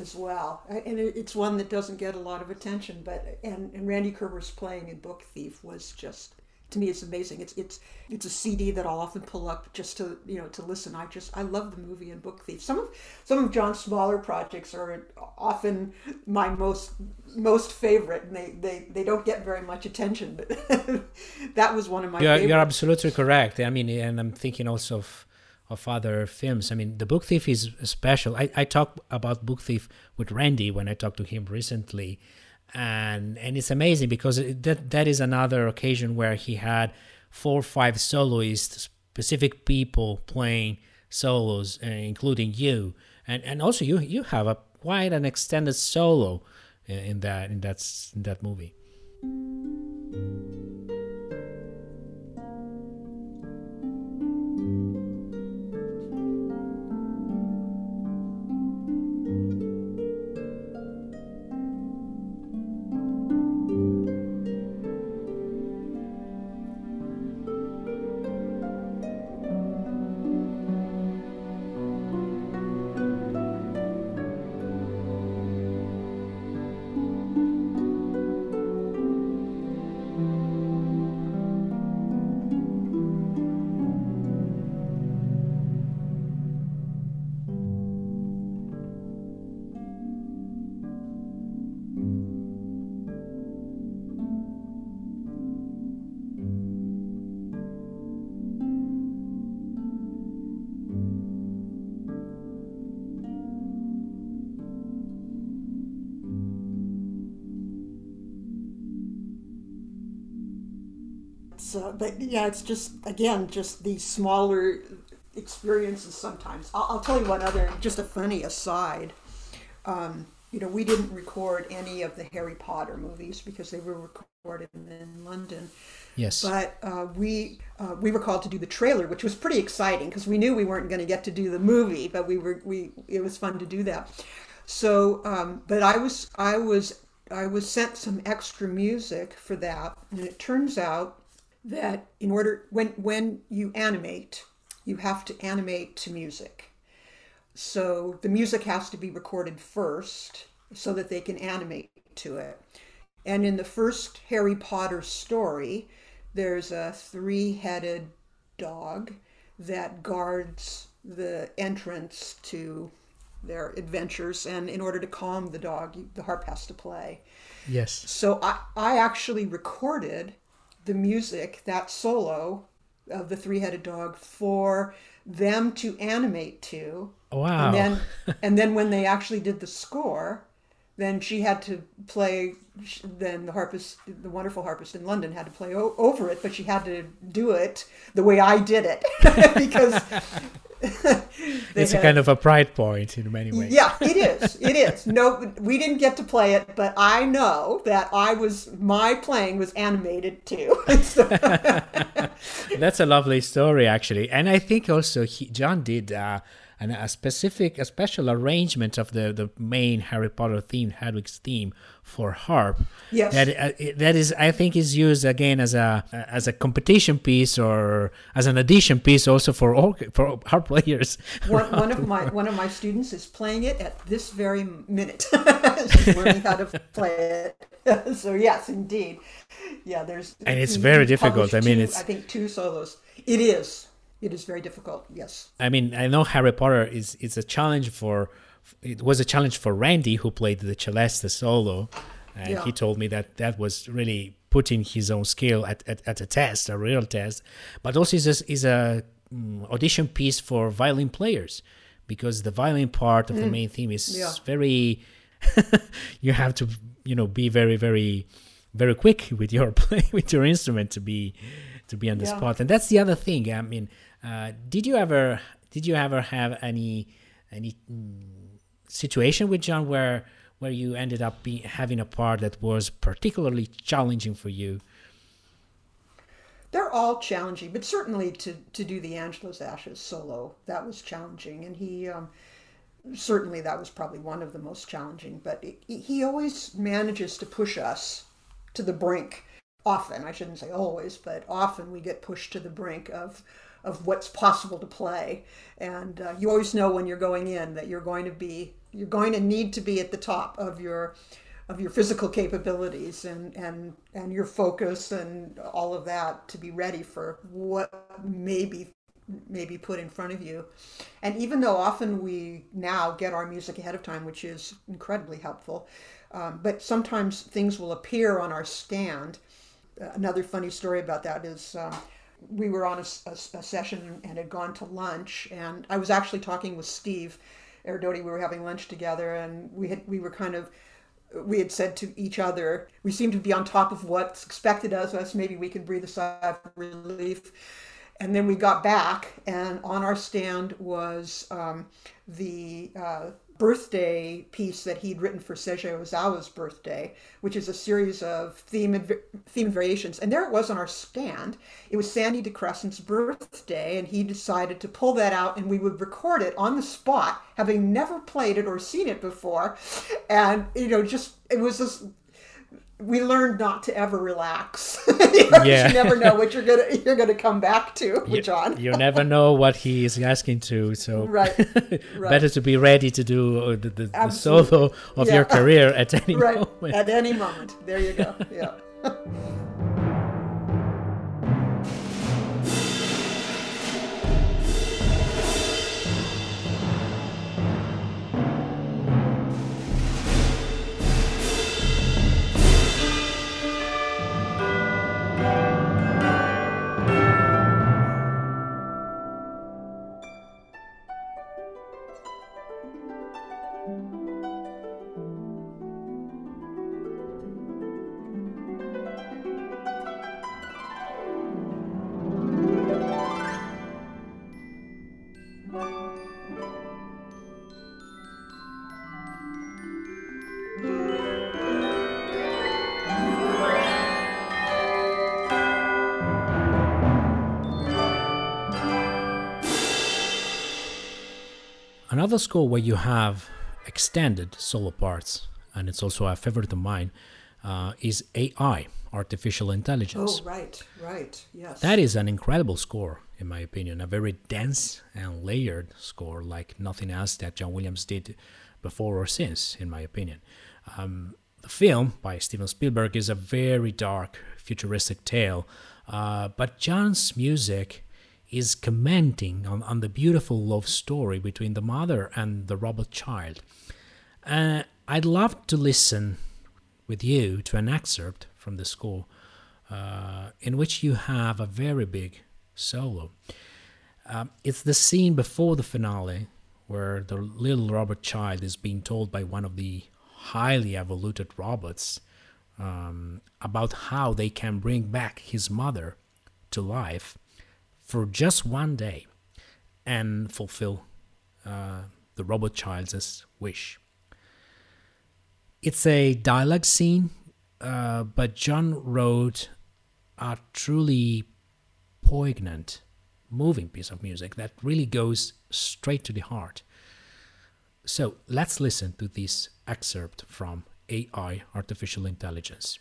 [SPEAKER 3] as well, and it's one that doesn't get a lot of attention. But and, and Randy Kerber's playing in Book Thief was just to me it's amazing it's it's it's a cd that i'll often pull up just to you know to listen i just i love the movie and book thief some of some of john's smaller projects are often my most most favorite and they they, they don't get very much attention but that was one of my
[SPEAKER 2] you're,
[SPEAKER 3] favorites.
[SPEAKER 2] you're absolutely correct i mean and i'm thinking also of of other films. I mean, The Book Thief is special. I, I talked about Book Thief with Randy when I talked to him recently, and and it's amazing because that that is another occasion where he had four or five soloists, specific people playing solos, uh, including you, and and also you you have a quite an extended solo in that in that in that movie.
[SPEAKER 3] Yeah, it's just again just these smaller experiences. Sometimes I'll, I'll tell you one other, just a funny aside. Um, you know, we didn't record any of the Harry Potter movies because they were recorded in London.
[SPEAKER 2] Yes.
[SPEAKER 3] But uh, we uh, we were called to do the trailer, which was pretty exciting because we knew we weren't going to get to do the movie, but we were we it was fun to do that. So, um, but I was I was I was sent some extra music for that, and it turns out that in order when when you animate, you have to animate to music. So the music has to be recorded first so that they can animate to it. And in the first Harry Potter story, there's a three-headed dog that guards the entrance to their adventures and in order to calm the dog the harp has to play
[SPEAKER 2] yes
[SPEAKER 3] so i, I actually recorded the music that solo of the three-headed dog for them to animate to.
[SPEAKER 2] Oh, wow.
[SPEAKER 3] And then and then when they actually did the score then she had to play then the harpist the wonderful harpist in london had to play o- over it but she had to do it the way i did it. Because
[SPEAKER 2] it's had, a kind of a pride point in many ways.
[SPEAKER 3] Yeah it is it is. No we didn't get to play it but i know that i was my playing was animated too.
[SPEAKER 2] That's a lovely story actually. And i think also he, john did uh, and a specific, a special arrangement of the, the main Harry Potter theme, Hedwig's theme for harp.
[SPEAKER 3] Yes.
[SPEAKER 2] That uh, that is, I think, is used again as a as a competition piece or as an addition piece also for all, for harp players.
[SPEAKER 3] One, one of my one of my students is playing it at this very minute. She's learning how to play it. so yes, indeed. Yeah, there's
[SPEAKER 2] and it's very difficult. I mean, it's
[SPEAKER 3] I think two solos. It is it is very difficult. Yes.
[SPEAKER 2] I mean, I know Harry Potter is is a challenge for. It was a challenge for Randy, who played the celeste solo, and yeah. he told me that that was really putting his own skill at, at, at a test, a real test. But also is a, is a um, audition piece for violin players, because the violin part of mm. the main theme is yeah. very. you have to, you know, be very very very quick with your play with your instrument to be to be on the yeah. spot and that's the other thing i mean uh, did you ever did you ever have any any mm, situation with John where where you ended up being having a part that was particularly challenging for you?
[SPEAKER 3] They're all challenging, but certainly to to do the Angela's Ashes solo that was challenging, and he. Um, certainly that was probably one of the most challenging but he always manages to push us to the brink often i shouldn't say always but often we get pushed to the brink of of what's possible to play. And uh, you always know when you're going in that you're going to be you're going to need to be at the top of your of your physical capabilities and and and your focus and all of that to be ready for what may be may be put in front of you. And even though often we now get our music ahead of time, which is incredibly helpful, um, but sometimes things will appear on our stand. Another funny story about that is um, we were on a, a, a, session and had gone to lunch, and I was actually talking with Steve Erdody. We were having lunch together, and we had we were kind of we had said to each other, we seemed to be on top of what's expected of us. Maybe we could breathe a sigh of relief. And then we got back, and on our stand was um, the uh, birthday piece that he'd written for Seiji Ozawa's birthday, which is a series of theme and, theme variations. And there it was on our stand. It was Sandy DeCrescent's birthday, and he decided to pull that out, and we would record it on the spot, having never played it or seen it before. And you know, just it was this we learned not to ever relax. you, know, yeah. you never know what you're gonna you're gonna come back to
[SPEAKER 2] you,
[SPEAKER 3] John.
[SPEAKER 2] you never know what he is asking to, so
[SPEAKER 3] right,
[SPEAKER 2] right. better to be ready to do uh, the, the, the solo of yeah. your career at any
[SPEAKER 3] right.
[SPEAKER 2] moment.
[SPEAKER 3] At any moment. There you go. Yeah.
[SPEAKER 2] Score where you have extended solo parts, and it's also a favorite of mine, uh, is AI Artificial Intelligence.
[SPEAKER 3] Oh, right, right, yes.
[SPEAKER 2] That is an incredible score, in my opinion. A very dense and layered score, like nothing else that John Williams did before or since, in my opinion. Um, the film by Steven Spielberg is a very dark, futuristic tale, uh, but John's music is commenting on, on the beautiful love story between the mother and the robot child. Uh, I'd love to listen with you to an excerpt from the score uh, in which you have a very big solo. Um, it's the scene before the finale where the little robot child is being told by one of the highly evoluted robots um, about how they can bring back his mother to life for just one day and fulfill uh, the robot child's wish. It's a dialogue scene, uh, but John wrote a truly poignant, moving piece of music that really goes straight to the heart. So let's listen to this excerpt from AI, Artificial Intelligence.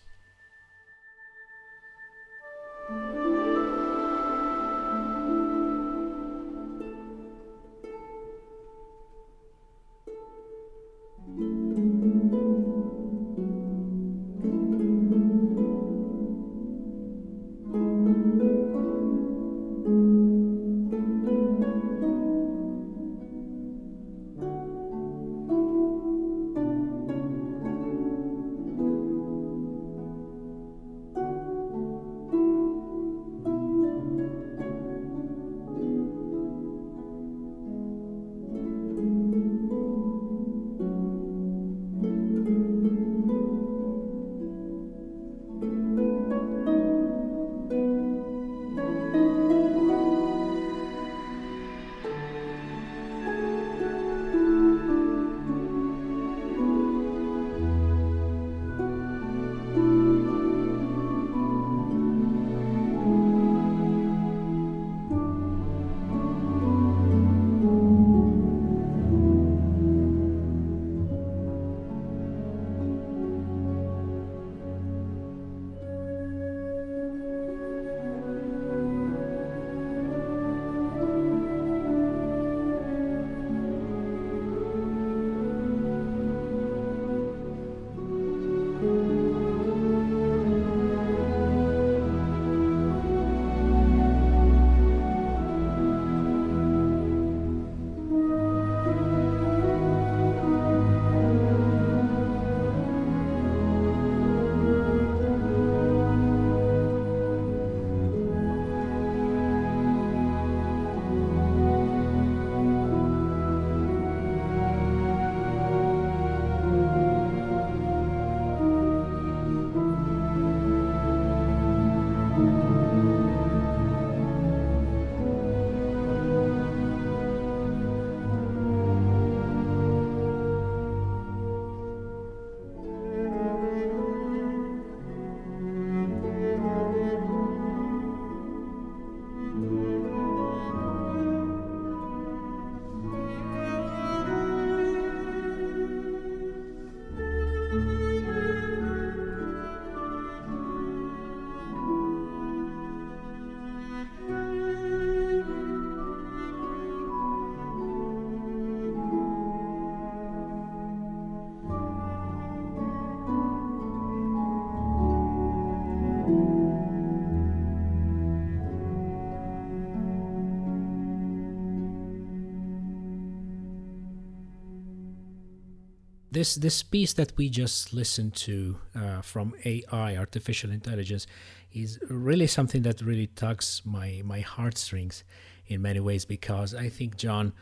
[SPEAKER 2] This this piece that we just listened to uh, from AI, artificial intelligence, is really something that really tugs my my heartstrings in many ways because I think John,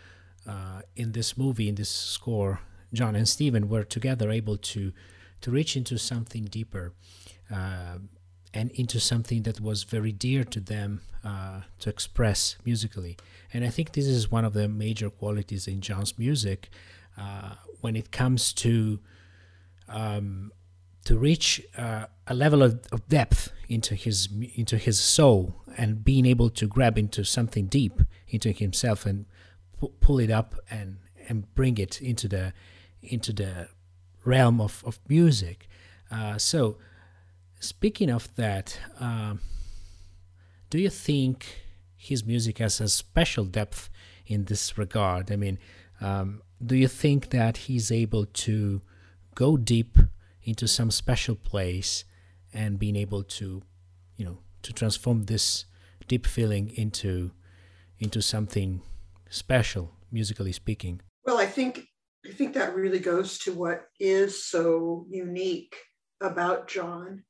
[SPEAKER 2] uh, in this movie, in this score, John and Steven were together able to to reach into something deeper. Uh, and into something that was very dear to them uh, to express musically. And I think this is one of the major qualities in John's music uh, when it comes to um, to reach uh, a level of, of, depth into his into his soul and being able to grab into something deep into himself and pu- pull it up and and bring it into the into the realm of, of music. Uh, so Speaking of that, um, do you think his music has a special depth in this regard? I mean, um, do you think that he's able to go deep into some special place and being able to, you know, to transform this deep feeling into into something special, musically speaking?
[SPEAKER 3] Well, I think I think that really goes to what is so unique about John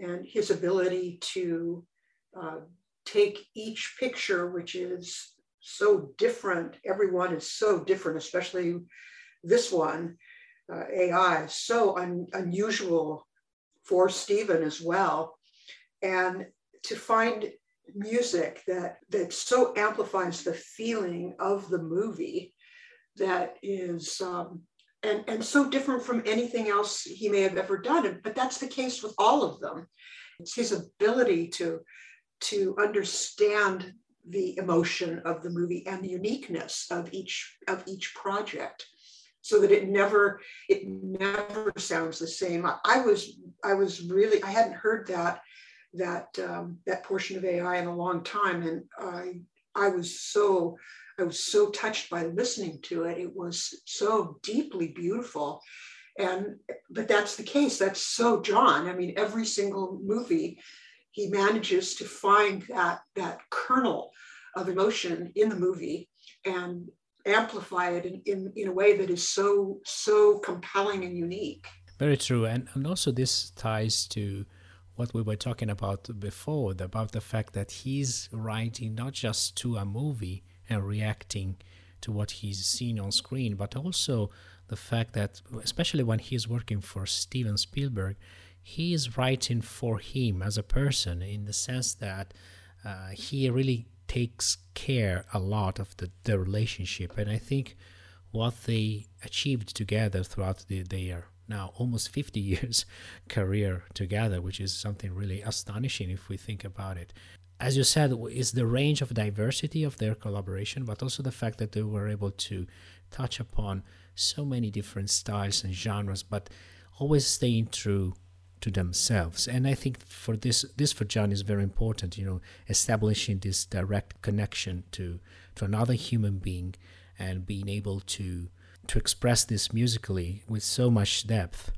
[SPEAKER 3] and his ability to uh, take each picture, which is so different. Everyone is so different, especially this one, uh, AI, so un- unusual for Steven as well. And to find music that that so amplifies the feeling of the movie that is um, and and so different from anything else he may have ever done but that's the case with all of them it's his ability to to understand the emotion of the movie and the uniqueness of each of each project so that it never it never sounds the same. I, I was i was really i hadn't heard that that um, that portion of ai in a long time and i i was so i was so touched by listening to it. It was so deeply beautiful. And but that's the case. That's so john. I mean every single movie he manages to find that that kernel of emotion in the movie and amplify it in, in, in a way that is so so compelling and unique.
[SPEAKER 2] Very true. And and also this ties to what we were talking about before about the fact that he's writing not just to a movie and reacting to what he's seen on screen but also the fact that especially when he's working for steven spielberg he is writing for him as a person in the sense that uh, he really takes care a lot of the, the relationship. And I think what they achieved together throughout the, their now almost 50 years career together, which is something really astonishing if we think about it. As you said, is the range of diversity of their collaboration, but also the fact that they were able to touch upon so many different styles and genres, but always staying true to themselves. And i think for this this for john is very important you know establishing this direct connection to to another human being and being able to to express this musically with so much depth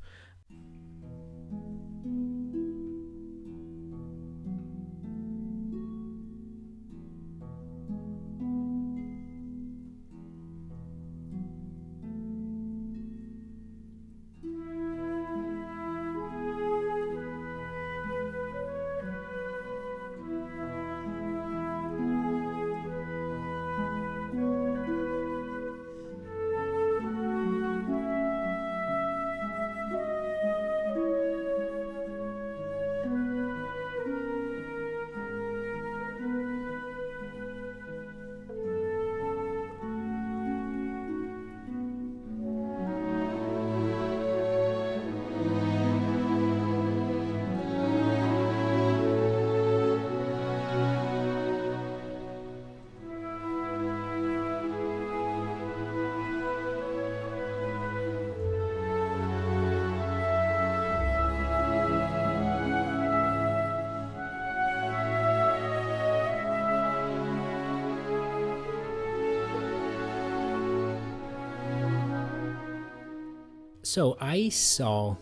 [SPEAKER 2] So I saw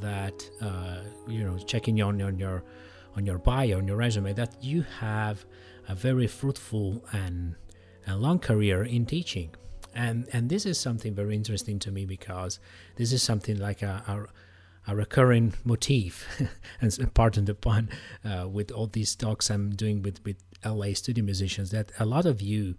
[SPEAKER 2] that uh, you know checking on, on your on your bio on your resume that you have a very fruitful and a long career in teaching. And and this is something very interesting to me because this is something like a, a, a recurring motif. And pardon the pun uh, with all these talks i'm doing with with la studio musicians that a lot of you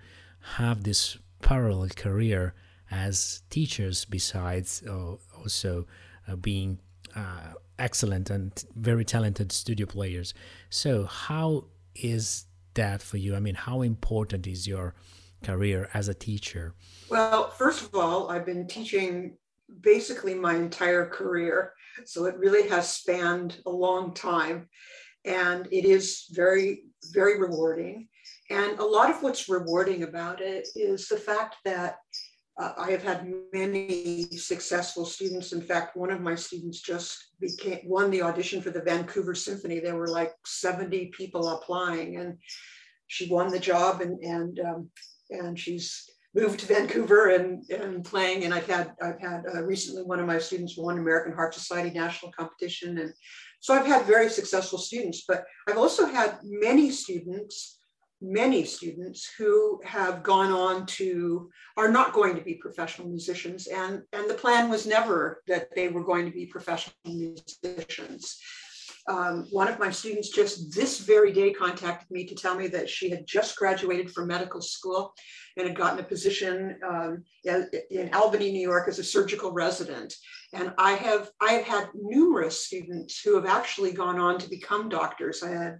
[SPEAKER 2] have this parallel career as teachers besides uh, also uh, being uh, excellent and very talented studio players. So, how is that for you? I mean, how important is your career as a teacher?
[SPEAKER 3] Well, first of all, I've been teaching basically my entire career. So it really has spanned a long time. And it is very, very rewarding. And a lot of what's rewarding about it is the fact that uh, I have had many successful students. In fact, one of my students just became won the audition for the Vancouver Symphony. There were like 70 people applying, and she won the job, and and um, and she's moved to Vancouver and, and playing. And I've had I've had uh, recently one of my students won American Harp Society national competition, and so I've had very successful students. But I've also had many students many students who have gone on to are not going to be professional musicians and and the plan was never that they were going to be professional musicians um, one of my students just this very day contacted me to tell me that she had just graduated from medical school and had gotten a position um, in Albany, New York as a surgical resident. And I have I have had numerous students who have actually gone on to become doctors. I had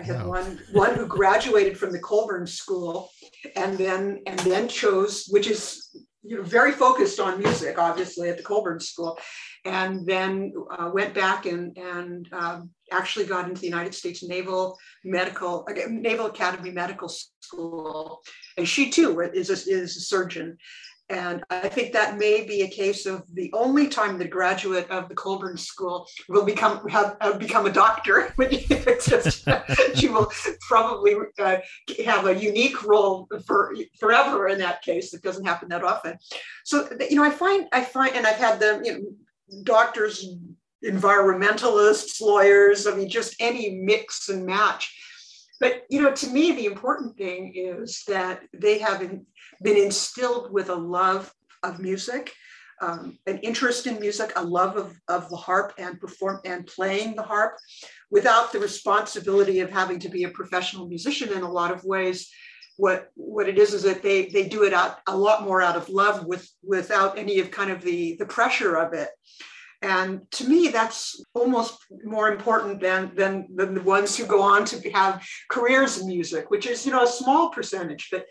[SPEAKER 3] I had one one who graduated from the Colburn School, and then and then chose, which is you know very focused on music, obviously at the Colburn School, and then uh, went back and and um, actually got into the United States Naval Medical Naval Academy Medical School, and she too is a, is a surgeon. And I think that may be a case of the only time the graduate of the Colburn School will become have, have become a doctor. just, she will probably uh, have a unique role for forever in that case. It doesn't happen that often. So you know, I find I find, and I've had them, you know, doctors, environmentalists, lawyers. I mean, just any mix and match. But you know, to me, the important thing is that they have been instilled with a love of music, um, an interest in music, a love of, of the harp and perform and playing the harp, without the responsibility of having to be a professional musician in a lot of ways. What, what it is is that they they do it out a lot more out of love with without any of kind of the the pressure of it and to me, that's almost more important than, than, than the ones who go on to have careers in music, which is, you know, a small percentage. But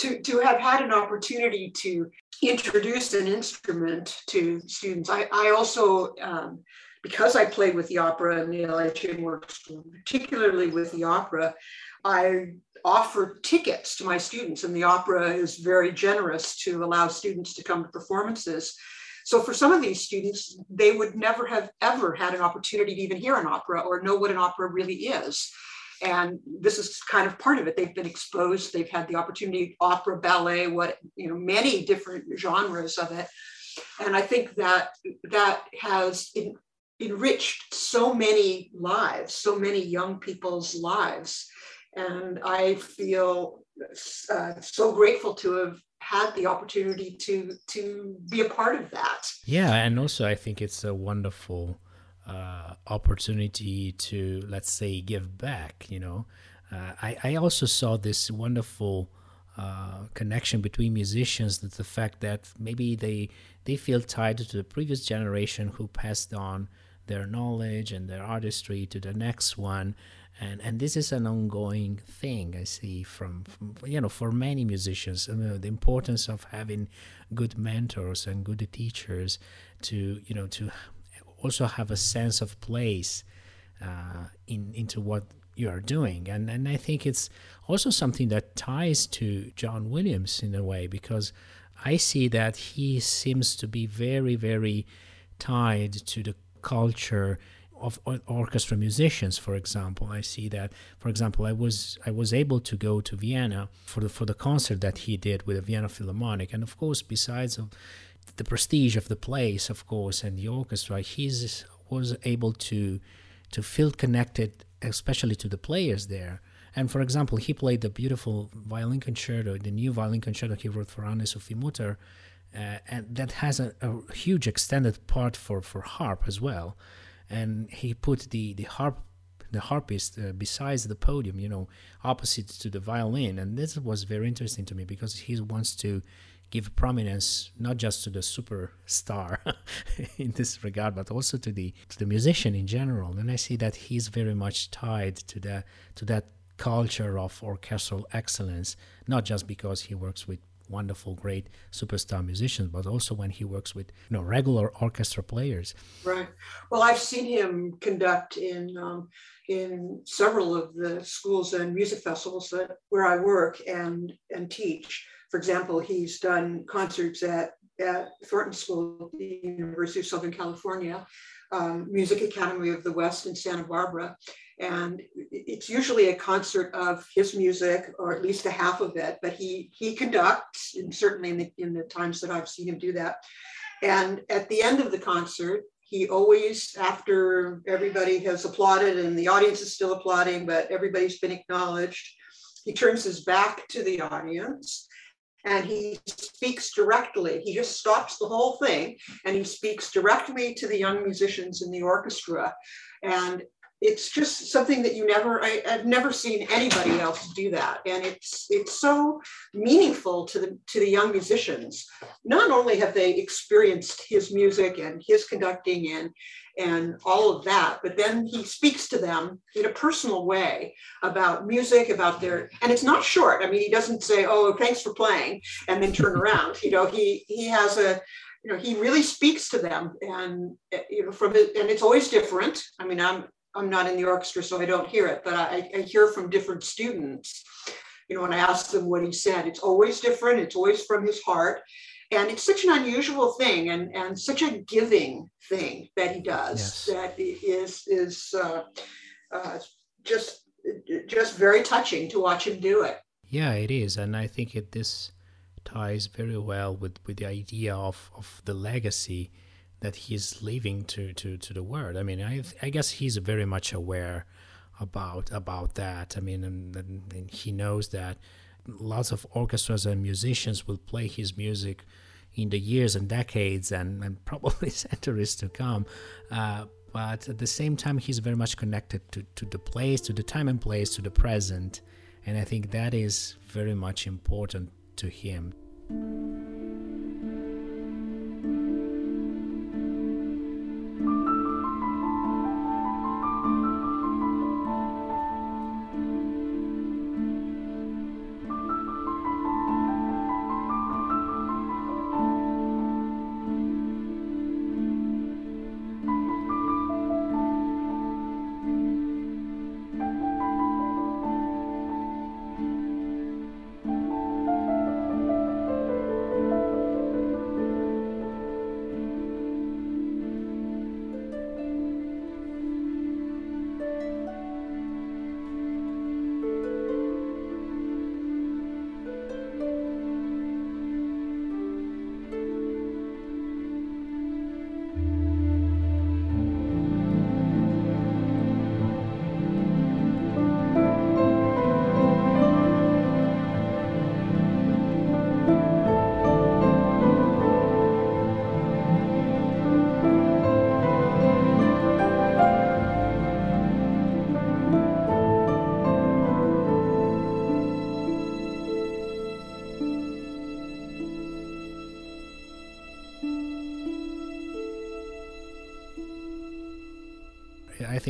[SPEAKER 3] to, to have had an opportunity to introduce an instrument to students. I, I also, um, because I played with the opera and the LHA works, particularly with the opera, I offer tickets to my students, and the opera is very generous to allow students to come to performances. So for some of these students, they would never have ever had an opportunity to even hear an opera or know what an opera really is. And this is kind of part of it. They've been exposed, they've had the opportunity, opera, ballet, what, you know, many different genres of it. And I think that that has in, enriched so many lives, so many young people's lives. And I feel uh, so grateful to have had the opportunity to to be a part of that.
[SPEAKER 2] Yeah, and also I think it's a wonderful uh, opportunity to let's say give back. You know, uh, I I also saw this wonderful. Uh, connection between musicians that the fact that maybe they they feel tied to the previous generation who passed on their knowledge and their artistry to the next one and and this is an ongoing thing I see from, from you know for many musicians the importance of having good mentors and good teachers to you know to also have a sense of place uh, in into what you are doing. And and I think it's also something that ties to John Williams in a way because I see that he seems to be very very tied to the culture of orchestra musicians for example i see that for example i was i was able to go to vienna for the for the concert that he did with the vienna philharmonic. And of course besides the prestige of the place of course and the orchestra he was able to to feel connected especially to the players there. And for example he played the beautiful violin concerto the new violin concerto he wrote for anne sophie mutter uh, and that has a, a huge extended part for for harp as well and he put the the harp the harpist uh, besides the podium you know opposite to the violin. And this was very interesting to me because he wants to give prominence not just to the superstar in this regard but also to the to the musician in general. And i see that he's very much tied to that to that culture of orchestral excellence not just because he works with wonderful, great superstar musicians, but also when he works with you know regular orchestra players.
[SPEAKER 3] Right. Well, I've seen him conduct in um, in several of the schools and music festivals that where I work and and teach. For example, he's done concerts at, at Thornton School at the University of Southern California, um, Music Academy of the West in Santa Barbara. And it's usually a concert of his music, or at least a half of it, but he, he conducts, and certainly in the, in the times that I've seen him do that. And at the end of the concert, he always, after everybody has applauded and the audience is still applauding, but everybody's been acknowledged, he turns his back to the audience and he speaks directly. He just stops the whole thing and he speaks directly to the young musicians in the orchestra. And it's just something that you never I, have never seen anybody else do that. And it's it's so meaningful to the to the young musicians. Not only have they experienced his music and his conducting and and all of that but then he speaks to them in a personal way about music about their and it's not short. I mean he doesn't say oh thanks for playing and then turn around. You know he he has a you know he really speaks to them and you know from it and it's always different. I mean i'm I'm not in the orchestra, so I don't hear it, but I, I hear from different students. You know, when I ask them what he said, it's always different. It's always from his heart. And it's such an unusual thing and, and such a giving thing that he does yes. that is, is uh, uh, just, just very touching to watch him do it.
[SPEAKER 2] Yeah, it is. And I think it, this ties very well with, with the idea of, of the legacy that he's leaving to, to, to the world. I mean, I, I guess he's very much aware about about that. I mean, and, and, he knows that lots of orchestras and musicians will play his music in the years and decades and, and probably centuries to come. Uh, but at the same time, he's very much connected to, to the place, to the time and place, to the present. And I think that is very much important to him.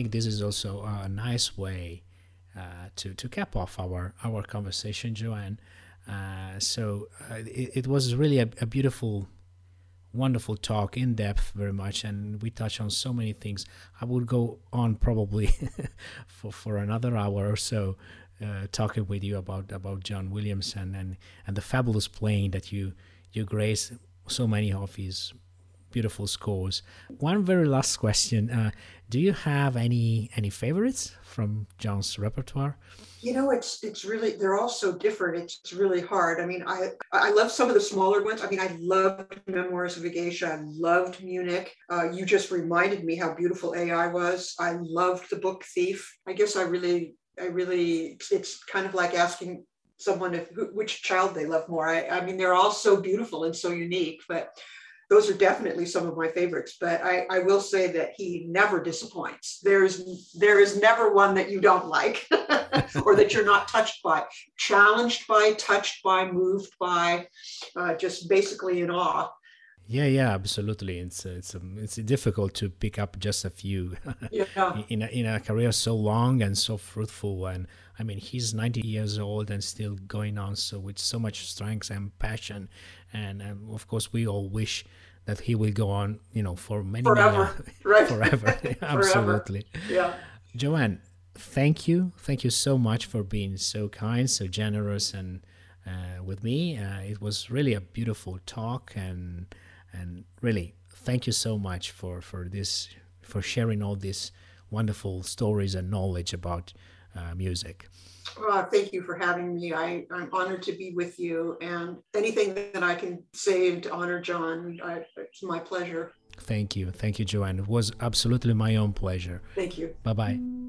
[SPEAKER 2] Think this is also a nice way uh, to to cap off our our conversation, JoAnn. Uh, so uh, it, it, was really a, a, beautiful, wonderful talk, in depth, very much, and we touched on so many things. I would go on probably for for another hour or so. Uh, talking with you about about John williamson and, and the fabulous playing that you you grace so many of his beautiful scores. One very last question: uh, Do you have any any favorites from John's repertoire?
[SPEAKER 3] You know, it's it's really they're all so different. It's really hard. I mean, I I love some of the smaller ones. I mean, I loved Memoirs of a Geisha. I loved Munich. Uh, you just reminded me how beautiful AI was. I loved the book Thief. I guess I really I really it's kind of like asking someone if which child they love more. I, I mean, they're all so beautiful and so unique, but those are definitely some of my favorites but I, I will say that he never disappoints. There's there is never one that you don't like or that you're not touched by. Challenged by touched by moved by uh, just basically in awe.
[SPEAKER 2] Yeah yeah absolutely. It's it's um, it's difficult to pick up just a few yeah. in, a, in a career so long and so fruitful. And i mean he's 90 years old and still going on so with so much strength and passion and um, of course we all wish that he will go on you know for many
[SPEAKER 3] forever
[SPEAKER 2] right? Forever absolutely.
[SPEAKER 3] Forever. yeah.
[SPEAKER 2] JoAnn thank you. Thank you so much for being so kind so generous and uh, with me. Uh, it was really a beautiful talk, and and really thank you so much for for this for sharing all these wonderful stories and knowledge about uh, music.
[SPEAKER 3] Well, thank you for having me. I, I'm honored to be with you, and anything that I can say to honor John, I, it's my pleasure.
[SPEAKER 2] Thank you. Thank you, JoAnn. It was absolutely my own pleasure.
[SPEAKER 3] Thank you.
[SPEAKER 2] Bye bye.